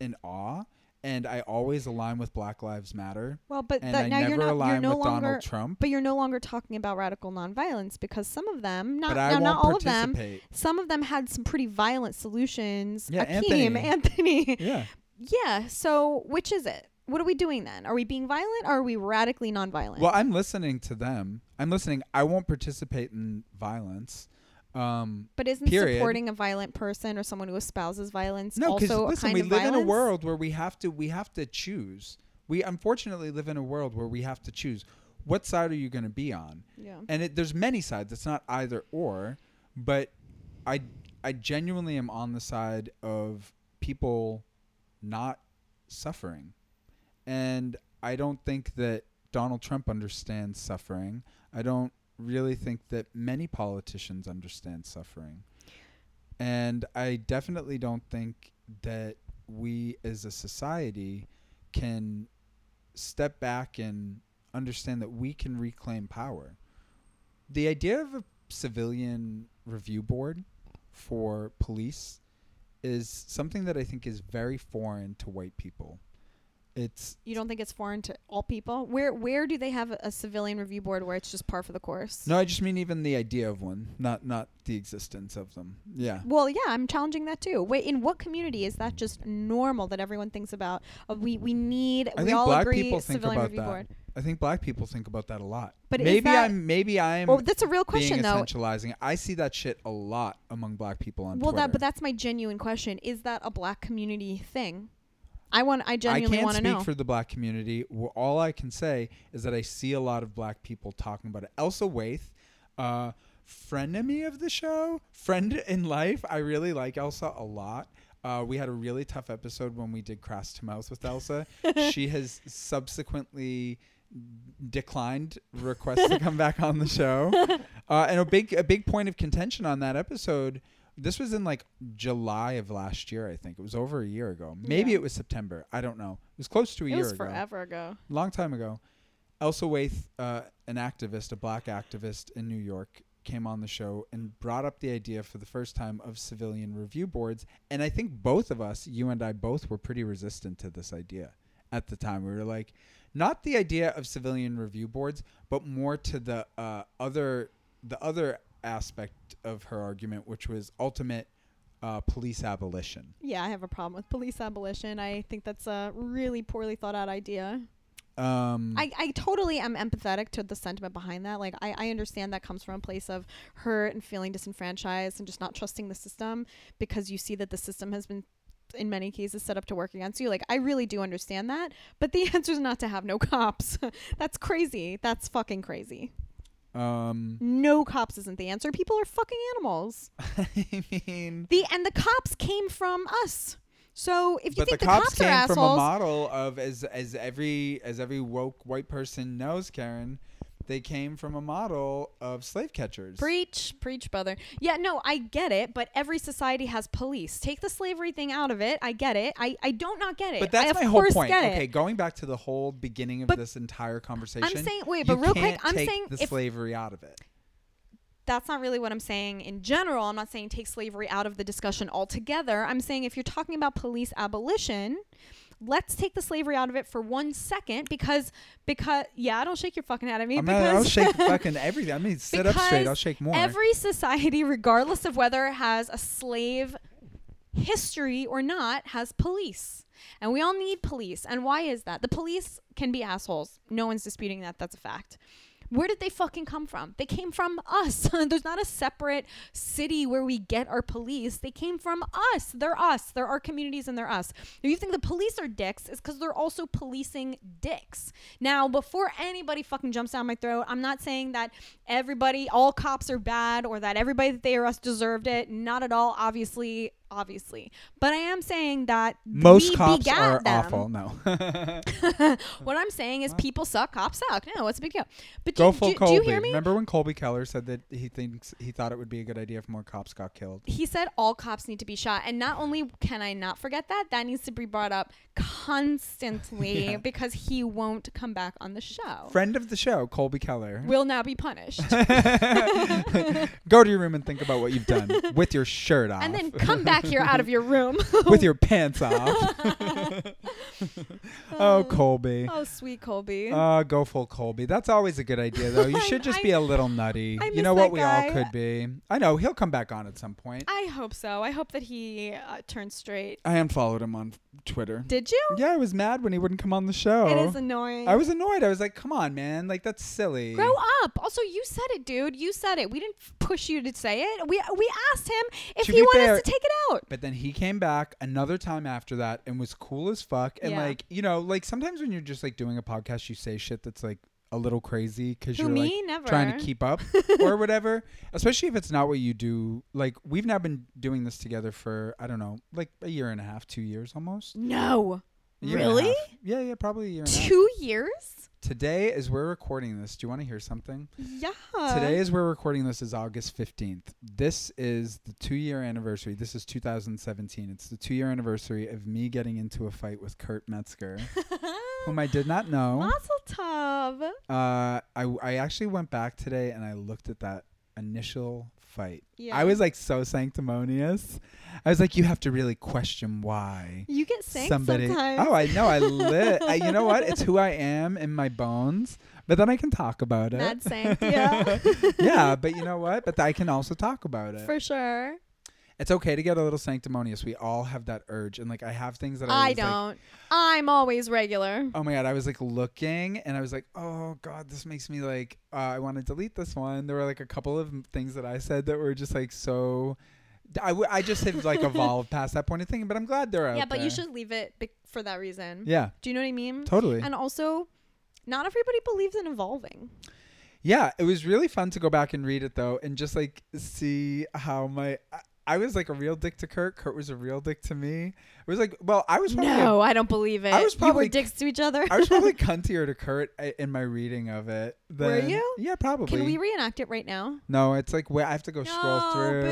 in awe, and I always align with Black Lives Matter, Well, but that, I now never you're not you're no with longer Donald Trump. but you're no longer talking about radical nonviolence because some of them not now, won't all of them some of them had some pretty violent solutions. Yeah, Akeem, Anthony. Anthony. Yeah. yeah. So which is it? What are we doing then? Are we being violent or are we radically nonviolent? Well, I'm listening to them. I'm listening. I won't participate in violence. Um, but isn't period. supporting a violent person or someone who espouses violence no, because also a listen, kind we of live violence? in a world where we have to we have to choose. We unfortunately live in a world where we have to choose. What side are you going to be on? Yeah. And it, there's many sides. It's not either or, but I I genuinely am on the side of people not suffering. And I don't think that Donald Trump understands suffering. I don't really think that many politicians understand suffering. And I definitely don't think that we as a society can step back and understand that we can reclaim power. The idea of a civilian review board for police is something that I think is very foreign to white people. It's You don't think it's foreign to all people? Where where do they have a, a civilian review board where it's just par for the course? no, I just mean even the idea of one, not not the existence of them. Yeah. Well, yeah, I'm challenging that too. Wait, in what community is that just normal that everyone thinks about? Uh, we we need I we think all black agree people think civilian about review that. board. I think black people think about that a lot. But maybe I'm maybe I'm Well, that's a real question being though. essentializing. I see that shit a lot among black people on Well, Twitter. that but that's my genuine question. Is that a black community thing? I want I genuinely want to know. I can't speak for the black community. All I can say is that I see a lot of black people talking about it. Elsa Waithe, uh, frenemy of the show, friend in life. I really like Elsa a lot. Uh, we had a really tough episode when we did Crass to Mouth with Elsa. she has subsequently declined requests to come back on the show. Uh, and a big a big point of contention on that episode. This was in like July of last year, I think. It was over a year ago. Maybe Yeah. it was September. I don't know. It was close to a it year ago. It was forever ago. Long time ago. Elsa Waithe, uh, an activist, a black activist in New York, came on the show and brought up the idea for the first time of civilian review boards. And I think both of us, you and I both, were pretty resistant to this idea at the time. We were like, not the idea of civilian review boards, but more to the uh, other the other aspect of her argument, which was ultimate uh, police abolition. Yeah, I have a problem with police abolition. I think that's a really poorly thought out idea. Um, I, I totally am empathetic to the sentiment behind that. Like, I, I understand that comes from a place of hurt and feeling disenfranchised and just not trusting the system because you see that the system has been, in many cases, set up to work against you. Like, I really do understand that. But the answer is not to have no cops. That's crazy. That's fucking crazy. Um, No cops isn't the answer. People are fucking animals. I mean, The and the cops came from us. So if you but the think the cops cops, are came assholes, from a model of as as every as every woke white person knows, Keren. They came from a model of slave catchers. Preach, preach, brother. Yeah, no, I get it, but every society has police. Take the slavery thing out of it. I get it. I, I don't not get it. But that's I, of my whole point. Okay, going back to the whole beginning of But this entire conversation. I'm saying- wait, but real quick, I'm take saying the if- slavery out of it. That's not really what I'm saying in general. I'm not saying take slavery out of the discussion altogether. I'm saying if you're talking about police abolition, let's take the slavery out of it for one second because because yeah, I don't shake your fucking head at me I'm not, because I'll shake fucking everything. I mean, sit up straight. I'll shake more. Every society, regardless of whether it has a slave history or not, has police. And we all need police. And why is that? The police can be assholes. No one's disputing that. That's a fact. Where did they fucking come from? They came from us. There's not a separate city where we get our police. They came from us. They're us. They're our communities and they're us. If you think the police are dicks, it's because they're also policing dicks. Now, before anybody fucking jumps down my throat, I'm not saying that everybody, all cops are bad or that everybody that they arrest deserved it. Not at all. Obviously, obviously. But I am saying that Most cops are them. awful. No. what I'm saying is people suck, cops suck. No, what's a big deal? But do, Go you- full do, do Colby. you hear me? Remember when Colby Keller said that he thinks he thought it would be a good idea if more cops got killed? he said all cops need to be shot and not only can i not forget that that needs to be brought up constantly Yeah. because he won't come back on the show Friend of the show, Colby Keller. will now be punished Go to your room and think about what you've done with your shirt off. and then come back here out of your room with your pants off. oh, Colby. oh sweet colby Uh, go full Colby. That's always a good idea, though. You should just I- be a little nutty. I you know what we guy. all could be. I know he'll come back on at some point. i hope so i hope that he uh, turns straight I unfollowed him on Twitter. did you Yeah, I was mad when he wouldn't come on the show. it is annoying I was annoyed. I was like, "Come on, man! Like that's silly." Grow up. Also, you said it, dude. You said it. We didn't push you to say it. We we asked him if To he be wanted fair- us to take it out. But then he came back another time after that and was cool as fuck. And Yeah. like, you know, like sometimes when you're just like doing a podcast, you say shit that's like a little crazy because you're me? like Never. trying to keep up or whatever. Especially if it's not what you do. Like we've now been doing this together for I don't know, like a year and a half, two years almost. No. A year and a Really? half. Yeah, yeah, probably a year and a half. Two years? Today, as we're recording this, do you want to hear something? Yeah. Today, as we're recording this, is August 15th. This is the two year anniversary. This is 2017. It's the two year anniversary of me getting into a fight with Kurt Metzger, whom I did not know. Mazel tov. Uh, I, I actually went back today and I looked at that initial fight. Yeah. I was like so sanctimonious. I was like, you have to really question why You get sank somebody. sometimes. Oh, I know. I lit. I, you know what? It's who I am in my bones. But then I can talk about it. Mad sank. Yeah. yeah, but you know what? But I can also talk about it. For sure. It's okay to get a little sanctimonious. We all have that urge, and like I have things that I, I don't. I'm always regular. oh my god, I was like looking, and I was like, oh god, this makes me like uh, I want to delete this one. There were like a couple of things that I said that were just like so. I, w- I just have like evolved past that point of thinking, but I'm glad they're out. Yeah, but you should leave it be- for that reason. Yeah, Do you know what I mean? totally. And also, not everybody believes in evolving. Yeah, it was really fun to go back and read it though, and just like see how my I, was like a real dick to Kurt. Kurt was a real dick to me. It was like, well, I was probably No, I don't believe it. I was you probably- were dicks to each other. I was probably cuntier to Kurt i- in my reading of it. Were than- you? Yeah, probably. Can we reenact it right now? no, it's like wait, I have to go scroll through.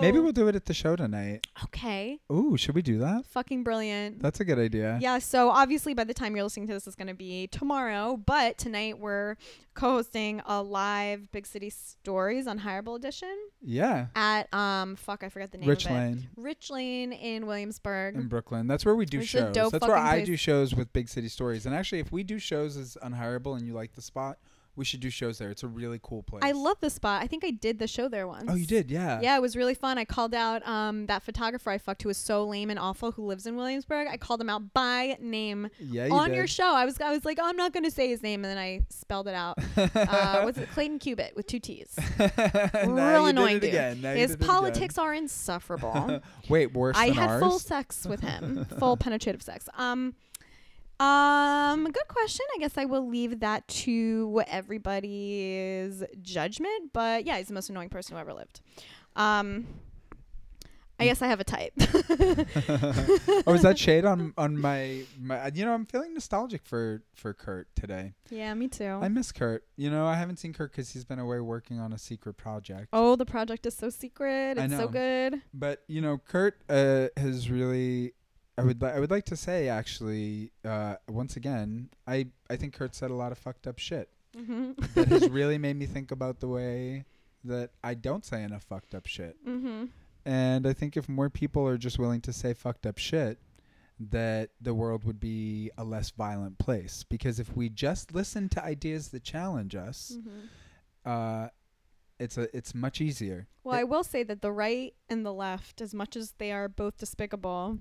Maybe we'll do it at the show tonight. Okay. Ooh, should we do that? Fucking brilliant. That's a good idea. Yeah, so obviously by the time you're listening to this, it's going to be tomorrow. But tonight we're co hosting a live Big City Stories Unhireable Edition Yeah. at, um, fuck, I forgot the name Rich of it. Lane Rich Lane in Williamsburg. in Brooklyn. That's where we do It's shows. That's where I place. do shows with Big City Stories. And actually, if we do shows as Unhireable and you like the spot, we should do shows there. It's a really cool place. I love the spot. I think I did the show there once. Oh, you did? Yeah. Yeah, it was really fun. I called out um, that photographer I fucked who was so lame and awful who lives in Williamsburg. I called him out by name Yeah, you on did. your show. I was I was like, oh, I'm not going to say his name, and then I spelled it out. uh, what's it? Clayton Cubitt with two T's. Real annoying dude. His politics are insufferable. Wait, worse I had ours? full sex with him, full penetrative sex. Um, um, good question. I guess I will leave that to everybody's judgment. But yeah, he's the most annoying person who ever lived. Um, I guess I have a type. oh, is that shade on on my my? You know, I'm feeling nostalgic for for Kurt today. yeah, me too. I miss Kurt. You know, I haven't seen Kurt because he's been away working on a secret project. oh, the project is so secret. It's so good. But you know, Kurt uh, has really. I would li- I would like to say actually uh, once again I I think Kurt said a lot of fucked up shit Mm-hmm. that has really made me think about the way that I don't say enough fucked up shit. mm-hmm. And I think if more people are just willing to say fucked up shit, that the world would be a less violent place. Because if we just listen to ideas that challenge us, Mm-hmm. uh, it's a it's much easier. Well, I will say that the right and the left, as much as they are both despicable,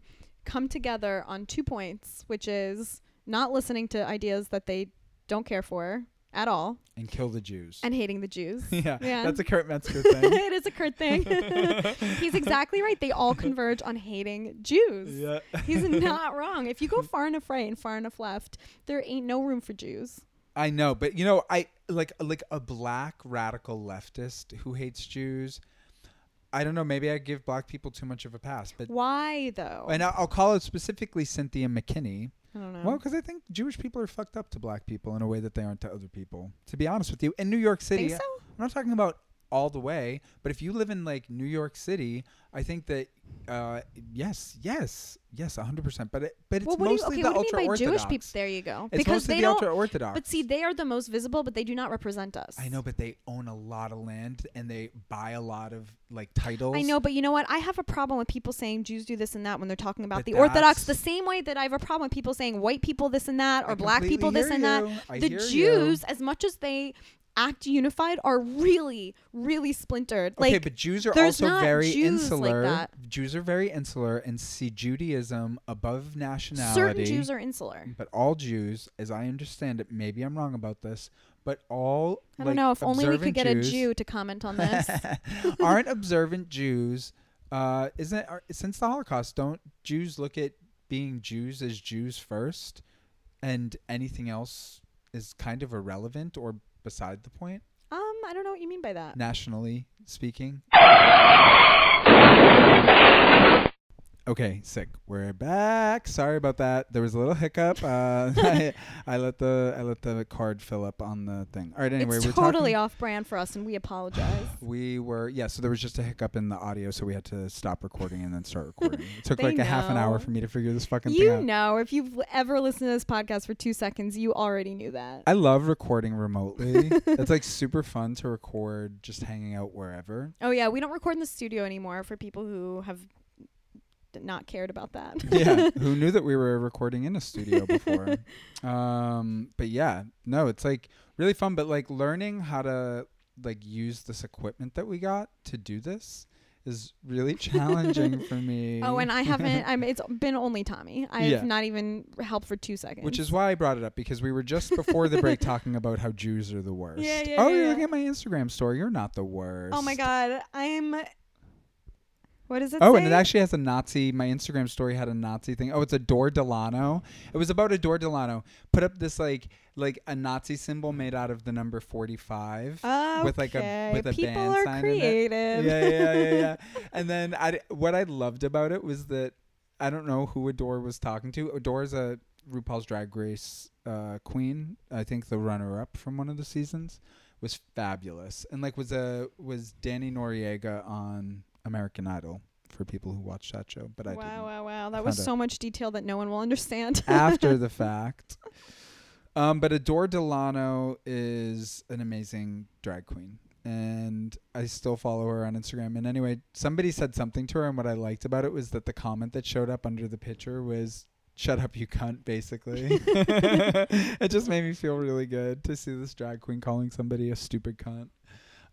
come together on two points, which is not listening to ideas that they don't care for at all And kill the Jews. and hating the Jews. yeah, Yeah. that's a Kurt Metzger thing. it is a Kurt thing. He's exactly right. They all converge on hating Jews. yeah. He's not wrong. If you go far enough right and far enough left, there ain't no room for Jews. I know, but you know, I like like a black radical leftist who hates Jews. I don't know. Maybe I give black people too much of a pass, but Why though? and I'll, I'll call it specifically Cynthia McKinney. I don't know. Well, because I think Jewish people are fucked up to black people in a way that they aren't to other people. To be honest with you, in New York City, Think so? I'm not talking about all the way, but if you live in like New York City, I think that uh, yes, yes, yes, 100. percent But it, but it's well, do you, mostly okay, the ultra by Jewish orthodox. people? There you go. It's because mostly they the don't. ultra orthodox. But see, they are the most visible, but they do not represent us. I know, but they own a lot of land and they buy a lot of like titles. I know, but you know what? I have a problem with people saying Jews do this and that when they're talking about But the Orthodox. The same way that I have a problem with people saying white people this and that or I black people this hear and that. I the hear you. Jews, as much as they act unified, are really, really splintered. Like, Okay, but Jews are also very Jews like insular. that. Jews are very insular and see Judaism above nationality. certain Jews are insular. but all Jews, as I understand it, maybe I'm wrong about this, but all I don't like, know. If only we could get Jews a Jew to comment on this. aren't observant Jews. Uh, isn't are, since the Holocaust, don't Jews look at being Jews as Jews first, and anything else is kind of irrelevant or beside the point, um, I don't know what you mean by that. nationally speaking? Okay, sick. We're back. Sorry about that. There was a little hiccup. Uh, I, I let the I let the card fill up on the thing. All right. Anyway, it's we're totally off brand for us, and we apologize. We were yeah. So there was just a hiccup in the audio, so we had to stop recording and then start recording. It took like a half an hour for me to figure this fucking thing you out. know, if you've ever listened to this podcast for two seconds, you already knew that. I love recording remotely. it's like super fun to record just hanging out wherever. Oh yeah, we don't record in the studio anymore for people who have not cared about that. yeah, who knew that we were recording in a studio before? um, but yeah, no, it's like really fun. But like learning how to like use this equipment that we got to do this is really challenging for me. Oh, and I haven't. I'm. It's been only Tommy. I've Yeah. not even helped for two seconds. Which is why I brought it up because we were just before the break talking about how Jews are the worst. Yeah, yeah, oh, yeah, you're yeah. looking at my Instagram story. You're not the worst. Oh my God, I'm. What does it Oh, say? and it actually has a Nazi. My Instagram story had a Nazi thing. Oh, it's Adore Delano. It was about Adore Delano. Put up this like like a Nazi symbol made out of the number forty five. okay. with like a- with a people band are sign in it. creative. yeah, yeah, yeah, yeah. and then I, what I loved about it was that I don't know who Adore was talking to. Adore's a RuPaul's Drag Race uh, queen. I think the runner-up from one of the seasons was fabulous, and like was a was Danny Noriega on American Idol for people who watch that show, but I wow, wow, wow! That was so much detail that no one will understand. after the fact. Um, but Adore Delano is an amazing drag queen. And I still follow her on Instagram. And anyway, somebody said something to her, and what I liked about it was that the comment that showed up under the picture was "Shut up, you cunt." Basically, it just made me feel really good to see this drag queen calling somebody a stupid cunt.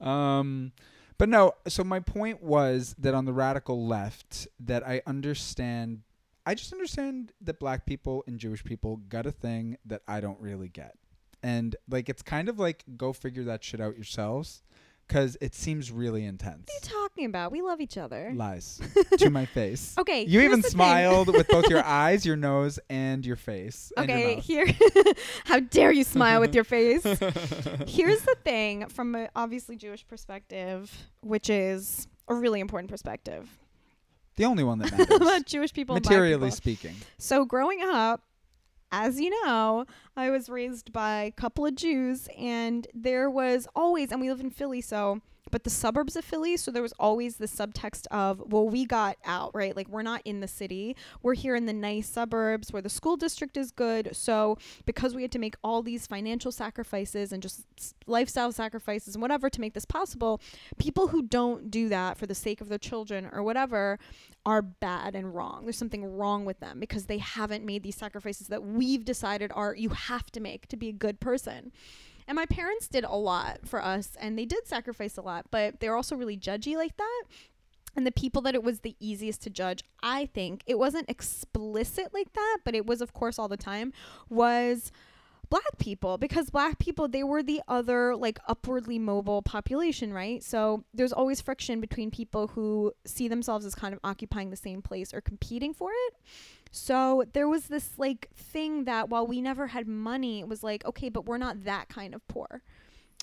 Um, but no, so my point was that on the radical left, that I understand I just understand that black people and Jewish people got a thing that I don't really get. And like it's kind of like go figure that shit out yourselves cuz it seems really intense. What are you talking about? We love each other. Lies to my face. Okay, You even smiled with both your eyes, your nose, and your face. and your Okay, here. How dare you smile with your face? Here's the thing from a obviously Jewish perspective, which is a really important perspective the only one that matters. about Jewish people materially people. speaking. So growing up, as you know, I was raised by a couple of Jews, and there was always, and we live in Philly, so, but the suburbs of Philly, so there was always the subtext of, well, we got out, right? Like, we're not in the city. We're here in the nice suburbs where the school district is good. So, because we had to make all these financial sacrifices and just lifestyle sacrifices and whatever to make this possible, people who don't do that for the sake of their children or whatever are bad and wrong. There's something wrong with them because they haven't made these sacrifices that we've decided are you have to make to be a good person. And my parents did a lot for us and they did sacrifice a lot, but they're also really judgy like that. And the people that it was the easiest to judge, I think, it wasn't explicit like that, but it was, of course, all the time, was black people because black people they were the other like upwardly mobile population right so there's always friction between people who see themselves as kind of occupying the same place or competing for it so there was this like thing that while we never had money it was like okay but we're not that kind of poor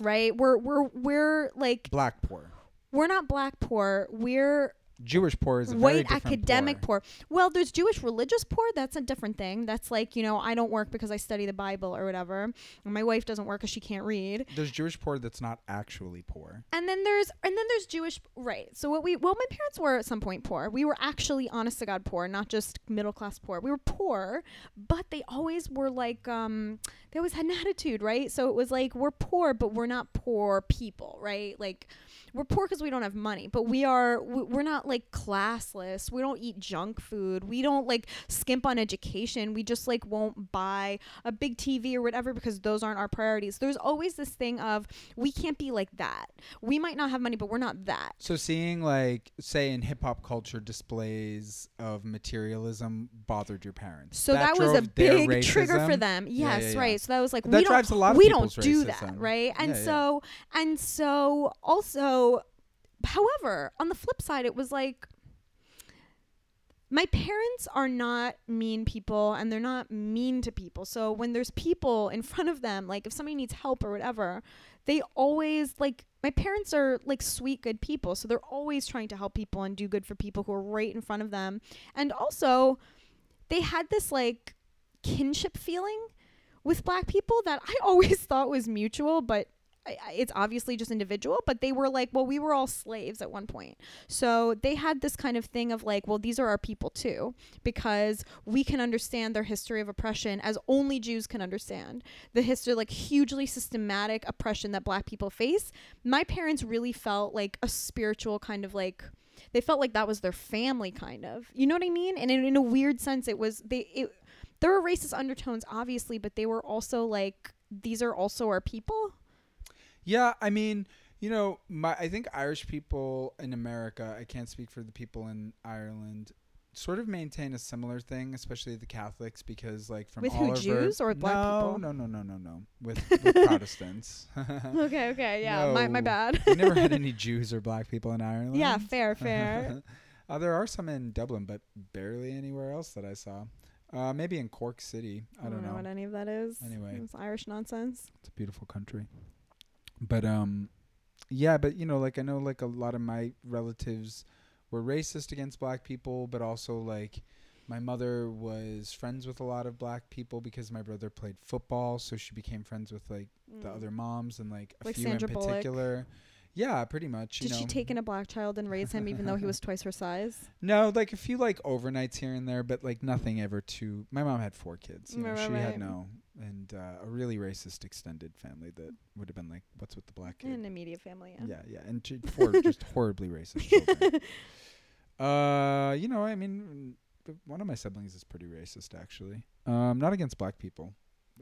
right we're we're we're like Black poor. we're not black poor. We're Jewish poor is a very white academic poor. poor. Well, there's Jewish religious poor. That's a different thing. That's like, you know, I don't work because I study the Bible or whatever. And my wife doesn't work because she can't read. There's Jewish poor that's not actually poor. And then there's and then there's Jewish right. So what we well my parents were at some point poor. We were actually honest to God poor, not just middle class poor. We were poor, but they always were like um they always had an attitude, right? So it was like we're poor, but we're not poor people, right? Like we're poor because we don't have money, but we are we- we're not like classless. We don't eat junk food. We don't like skimp on education. We just like won't buy a big TV or whatever because those aren't our priorities. There's always this thing of we can't be like that. We might not have money, but we're not that. So seeing like say in hip hop culture displays of materialism bothered your parents. So that, was a big trigger for them. Yes, yeah, yeah. right. So that was like That we drives a don't lot of we don't do racism. that, right? And Yeah, yeah. so and so also however, on the flip side it was like my parents are not mean people and they're not mean to people. So when there's people in front of them, like if somebody needs help or whatever, they always like my parents are like sweet good people. So they're always trying to help people and do good for people who are right in front of them. And also they had this like kinship feeling with black people that I always thought was mutual, but it's obviously just individual. But they were like, well, we were all slaves at one point. So they had this kind of thing of like, well, these are our people too, because we can understand their history of oppression as only Jews can understand. The history, like hugely systematic oppression that black people face. My parents really felt like a spiritual kind of like, they felt like that was their family kind of you know what i mean and in, in a weird sense it was they it, there were racist undertones obviously but they were also like these are also our people Yeah, I mean, you know, my I think Irish people in America, I can't speak for the people in Ireland, sort of maintain a similar thing, especially the Catholics, because like from With all who, over, Jews or black no, people? No, no, no, no, no, with, with Protestants. okay okay yeah my, my bad we never had any Jews or black people in Ireland. yeah fair fair uh, there are some in Dublin, but barely anywhere else that I saw. Uh, maybe in Cork City. I don't, know. what any of that is Anyway. it's irish nonsense It's a beautiful country. But um yeah, but you know, like I know like a lot of my relatives were racist against black people, but also like my mother was friends with a lot of black people because my brother played football, so she became friends with like the Mm. other moms and like a Like few Sandra in Bullock? particular. Yeah, pretty much. You did she take in a black child and raise him even though he was twice her size No, like a few like overnights here and there, but like nothing ever too. My mom had four kids. You know, Right, she right, had no, and uh, a really racist extended family that would have been like, "What's with the black kid?" an immediate family yeah Yeah, yeah, and t- four just horribly racist children. uh, you know, I mean, one of my siblings is pretty racist, actually. Um, not against black people,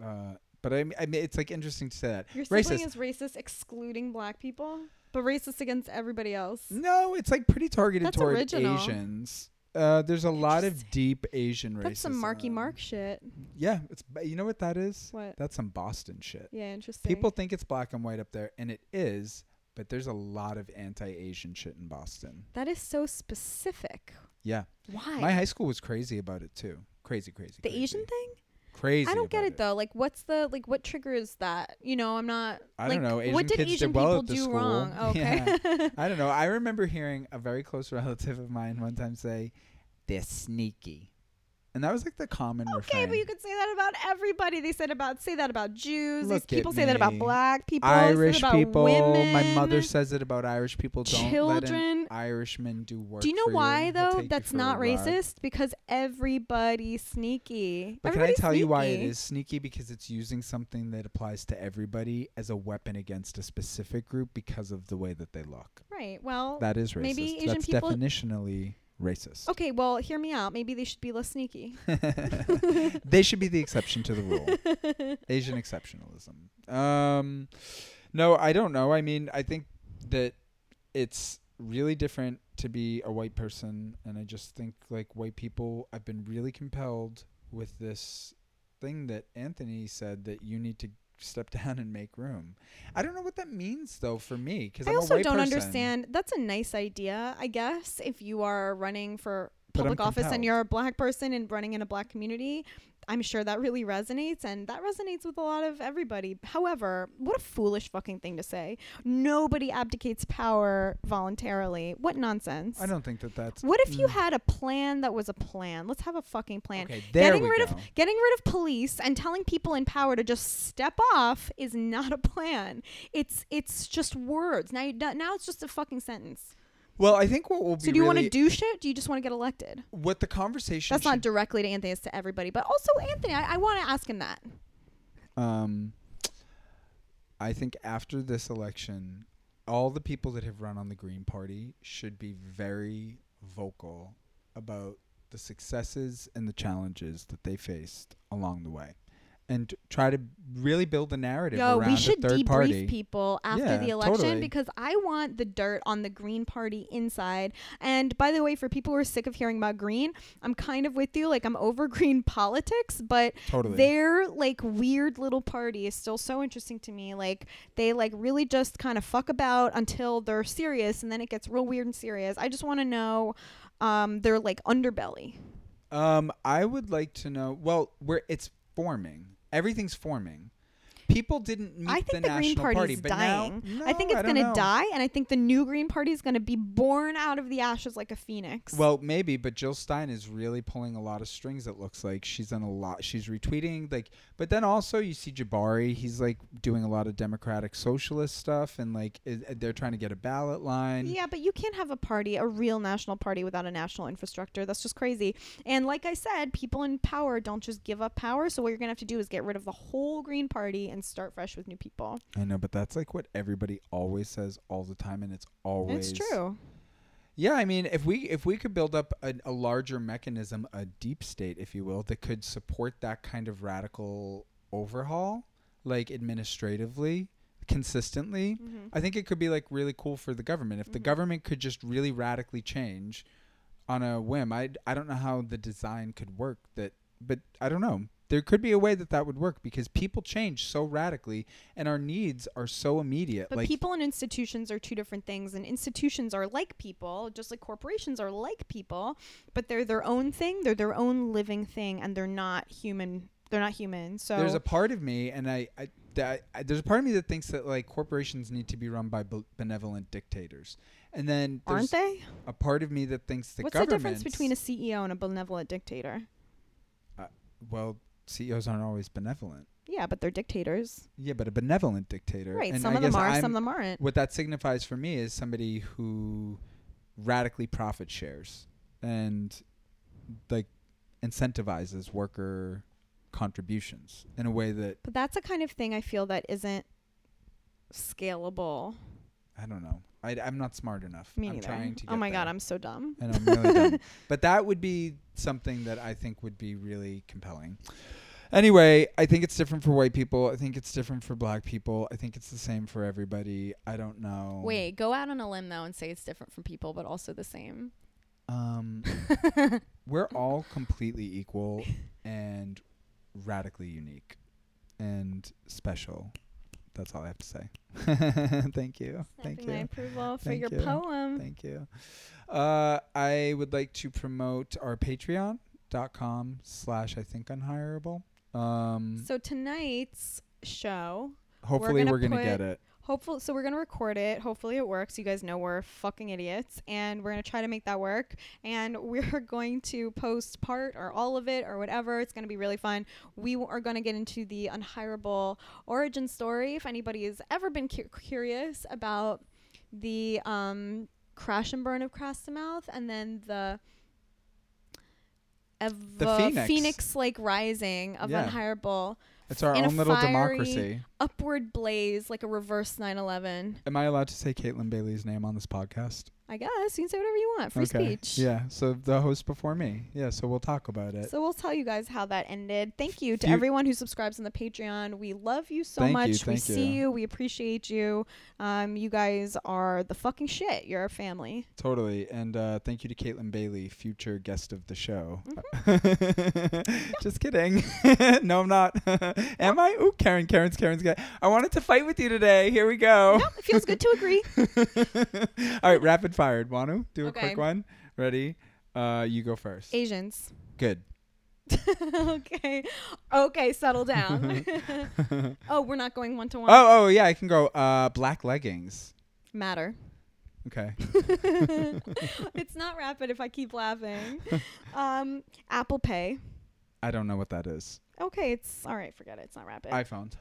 uh, but I mean, I mean, it's like interesting to say that. your sibling Racist. is racist excluding black people but racist against everybody else No, it's like pretty targeted That's toward original. Asians. Uh, there's a lot of deep Asian racism. that's some marky mark shit Yeah, it's you know what that is? what That's some Boston shit. yeah interesting People think it's black and white up there, and it is, but there's a lot of anti-Asian shit in Boston. That is so specific. Yeah, Why? my high school was crazy about it too. Crazy, crazy. the crazy. Asian thing? Crazy. I don't get about it though. Like, what's the like? What triggers that? You know, I'm not. I like, don't know. Asian what did Asian well people do school. wrong? Okay. I don't know. I remember hearing a very close relative of mine one time say, "They're sneaky," and that was like the common okay, refrain. but you could say that about everybody. They said about say that about Jews. Look at people say that about me. black people. say that Irish about people. Women, My mother says it about Irish people. Don't let an children. Irishman do work. Do you know for why He'll though? take you That's for a not ride. racist because everybody's sneaky. But can I Everybody's tell you why it sneaky. is sneaky? Because it's using something that applies to everybody as a weapon against a specific group because of the way that they look. Right. Well. That is racist. maybe Asian That's people- definitionally racist. okay. Well, hear me out. Maybe they should be less sneaky. they should be the exception to the rule. Asian exceptionalism. Um, no, I don't know. I mean, I think that it's really different to be a white person, and I just think like white people. I've been really compelled with this thing that Anthony said that you need to step down and make room. I don't know what that means though for me because I I'm also don't person. understand. That's a nice idea, I guess, if you are running for public office and you're a black person and running in a black community, I'm sure that really resonates and that resonates with a lot of everybody. However, what a foolish fucking thing to say. Nobody abdicates power voluntarily. What nonsense. I don't think that that's. What if you Mm. had a plan that was a plan? Let's have a fucking plan. Okay, there getting we rid go. of getting rid of police and telling people in power to just step off is not a plan. It's it's just words. Now you now it's just a fucking sentence. Well, I think what will be So do you want to do shit? Do you just want to get elected? what the conversation That's not directly to Anthony, it's to everybody. But also Anthony, I, I want to ask him that. um I think after this election, all the people that have run on the Green Party should be very vocal about the successes and the challenges that they faced along the way. And try to really build a narrative Yo, around we should third debrief party. people after Yeah, the election totally. because I want the dirt on the Green Party inside. And by the way, for people who are sick of hearing about Green, I'm kind of with you. Like I'm over Green politics, but Totally. their like weird little party is still so interesting to me. Like they like really just kind of fuck about until they're serious, and then it gets real weird and serious. I just want to know um, their like underbelly. Um, I would like to know. Well, where it's forming, everything's forming. People didn't meet I think the, the, Green National Party but dying. now I think it's going to die, and I think the new Green Party is going to be born out of the ashes like a phoenix. Well, maybe, but Jill Stein is really pulling a lot of strings. It looks like she's done a lot. She's retweeting like, but then also you see Jabari. He's like doing a lot of democratic socialist stuff, and like i uh, they're trying to get a ballot line. yeah, but you can't have a party, a real national party, without a national infrastructure. That's just crazy. And like I said, people in power don't just give up power. So what you're going to have to do is get rid of the whole Green Party and start fresh with new people. I know, but that's like what everybody always says all the time, and it's always It's true. Yeah, I mean, if we if we could build up a, a larger mechanism, a deep state, if you will, that could support that kind of radical overhaul, like administratively, consistently, Mm-hmm. I think it could be like really cool for the government. If the Mhm. government could just really radically change on a whim, I I don't know how the design could work. That, but I don't know. There could be a way that that would work because people change so radically, and our needs are so immediate. But like people and institutions are two different things, and institutions are like people, just like corporations are like people, but they're their own thing. They're their own living thing, and they're not human. They're not human. So there's a part of me, and I, I, that I, there's a part of me that thinks that like corporations need to be run by be- benevolent dictators, and then aren't they? a part of me that thinks the What's the difference between a CEO and a benevolent dictator? Uh, well, CEOs aren't always benevolent. Yeah, but they're dictators. Yeah, but a benevolent dictator. Right. and Some I of them are, I'm- some of them aren't. What that signifies for me is somebody who radically profit shares and like incentivizes worker contributions in a way that But that's a kind of thing I feel that isn't scalable. I don't know. I, I'm not smart enough. Me I'm neither. trying to. oh my god. I'm so dumb. and I'm really dumb. But that would be something that I think would be really compelling. Anyway, I think it's different for white people. I think it's different for black people. I think it's the same for everybody. I don't know. Wait, go out on a limb though and say it's different from people, but also the same. Um, we're all completely equal and radically unique and special. That's all I have to say. Thank you. Thank Snapping my you. approval for Thank your you. poem. Thank you. Uh, I would like to promote our patreon.com slash I think unhireable. Um, So tonight's show, hopefully gonna we're going to get it. Hopefully, so we're gonna record it. Hopefully, it works. You guys know we're fucking idiots, and we're gonna try to make that work. And we're going to post part or all of it or whatever. It's gonna be really fun. We w- are gonna get into the unhireable origin story. If anybody has ever been cu- curious about the um, crash and burn of Crastermouth, and then the of The Phoenix. Phoenix like rising of Yeah. unhireable It's our in a own little fiery- democracy. upward blaze like a reverse 9/11. Am I allowed to say Caitlin Bailey's name on this podcast? I guess you can say whatever you want. Free okay. speech. Yeah. So the host before me. Yeah. So we'll talk about it. So we'll tell you guys how that ended. Thank you to Few- everyone who subscribes on the Patreon. We love you so Thank you, much. we thank see you. you. We appreciate you. Um, you guys are the fucking shit. You're our family. Totally. And uh, thank you to Caitlin Bailey, future guest of the show. Mm-hmm. Just kidding. no, I'm not. Am I? Ooh, Keren. Keren's Keren's guy. I wanted to fight with you today. Here we go. No, it feels good to agree. All right, rapid fired. Wanu, do a Okay. quick one. Ready? Uh, you go first. Asians. Good. okay. Okay, settle down. oh, we're not going one to one. Oh, oh yeah, I can go. Uh, black leggings. Matter. Okay. it's not rapid if I keep laughing. Um, Apple Pay. I don't know what that is. Okay, it's all right. Forget it. It's not rapid. iPhone.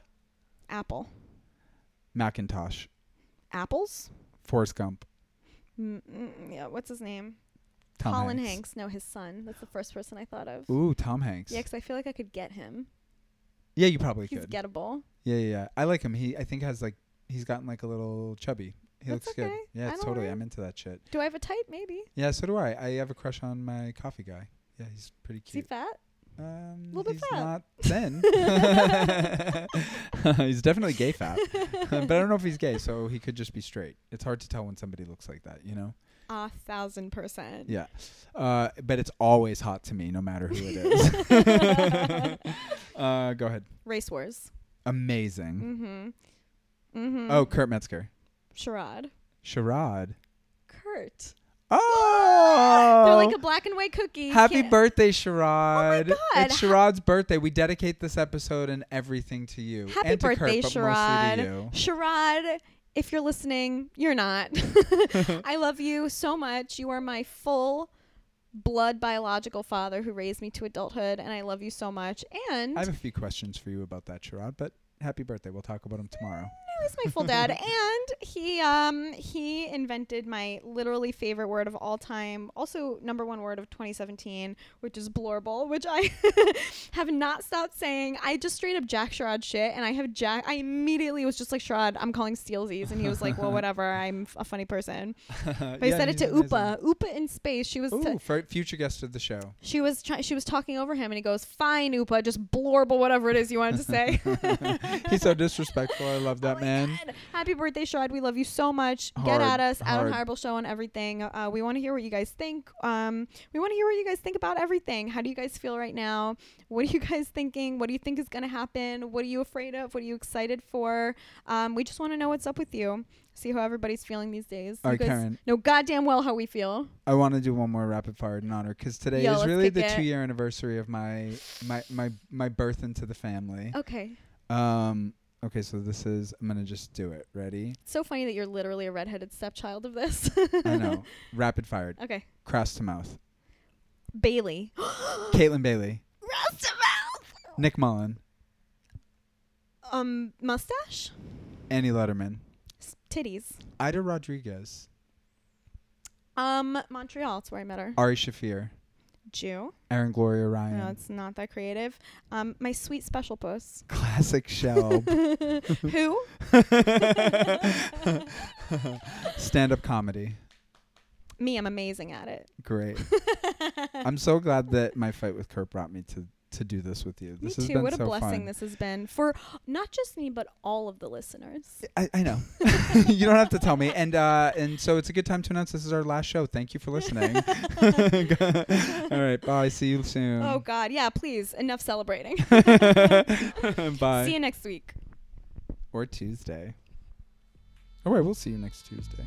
Apple. Macintosh. Apples. Forrest Gump. Mm, mm, yeah. What's his name? Tom Colin Hanks. Hanks. No, his son. That's the first person I thought of. Ooh, Tom Hanks. Yeah, because I feel like I could get him. Yeah, you probably could. He's could. gettable. yeah, yeah, yeah. I like him. He, I think, has like he's gotten like a little chubby. He That's looks good. okay. Yeah, it's don't totally. I'm into that shit. Do I have a type? Maybe. Yeah, so do I. I have a crush on my coffee guy. Yeah, he's pretty cute. Is he cute. fat? Um, Little bit he's fat. not thin. he's definitely gay fat, but I don't know if he's gay. So he could just be straight. It's hard to tell when somebody looks like that, you know. A thousand percent. Yeah, uh, but it's always hot to me, no matter who it is. uh, go ahead. Race wars. Amazing. Mm-hmm. Mm-hmm. Oh, Kurt Metzger. charade. Charade. Kurt. Oh, They're like a black and white cookie. Happy Can't- birthday, Sherrod. Oh God. It's Sherrod's birthday. We dedicate this episode and everything to you. Happy and to birthday, Kurt, but mostly Sherrod. to you. Sherrod, if you're listening, you're not. I love you so much. You are my full blood biological father who raised me to adulthood, and I love you so much. And I have a few questions for you about that, Sherrod, but happy birthday. We'll talk about them tomorrow. He's my full dad, and he um he invented my literally favorite word of all time, also number one word of 2017, which is blorble, which I have not stopped saying. I just straight up Jack Sherrod shit, and I have Jack. I immediately was just like Sherrod, I'm calling Steelsies, and he was like, well, whatever, I'm f- a funny person. But I said it to Upa, Upa in space. She was. Ooh, t- for future guest of the show. she was try- she was talking over him and he goes, "Fine, Upa, just blorble whatever it is you wanted to say." He's so disrespectful. I love that Oh my man. Happy birthday, Sherrod. We love you so much. Get at us, Adam hard. Harbel Show, and everything. Uh, we want to hear what you guys think. Um, we want to hear what you guys think about everything. How do you guys feel right now? What are you guys thinking? What do you think is going to happen? What are you afraid of? What are you excited for? Um, we just want to know what's up with you. See how everybody's feeling these days. All right, Keren. know goddamn well how we feel. I want to do one more rapid fire in honor because today Yo, is really the it. two year anniversary of my my my my birth into the family. Okay. Um. Okay, so this is. I'm gonna just do it. Ready? It's so funny that you're literally a redheaded stepchild of this. I know. Rapid fired. Okay. Cross to mouth. Bailey. Caitlin Bailey. Rest of mouth. Nick Mullen. Um, mustache. Annie Lederman. S- titties. Ida Rodriguez. Um, Montreal. It's where I met her. Ari Shaffir. Jew. Erin Gloria Ryan. No, it's not that creative. Um, my sweet special puss. Classic show. Who? Stand up comedy. Me. I'm amazing at it. Great. I'm so glad that my fight with Kurt brought me to to do this with you. Me This has too. been What a so blessing fun. this has been for not just me but all of the listeners. I, I know. you don't have to tell me. And uh, and so it's a good time to announce this is our last show. Thank you for listening. All right. Bye. See you soon. Oh God, yeah. Please, enough celebrating. Bye. See you next week. or Tuesday. All right. We'll see you next Tuesday.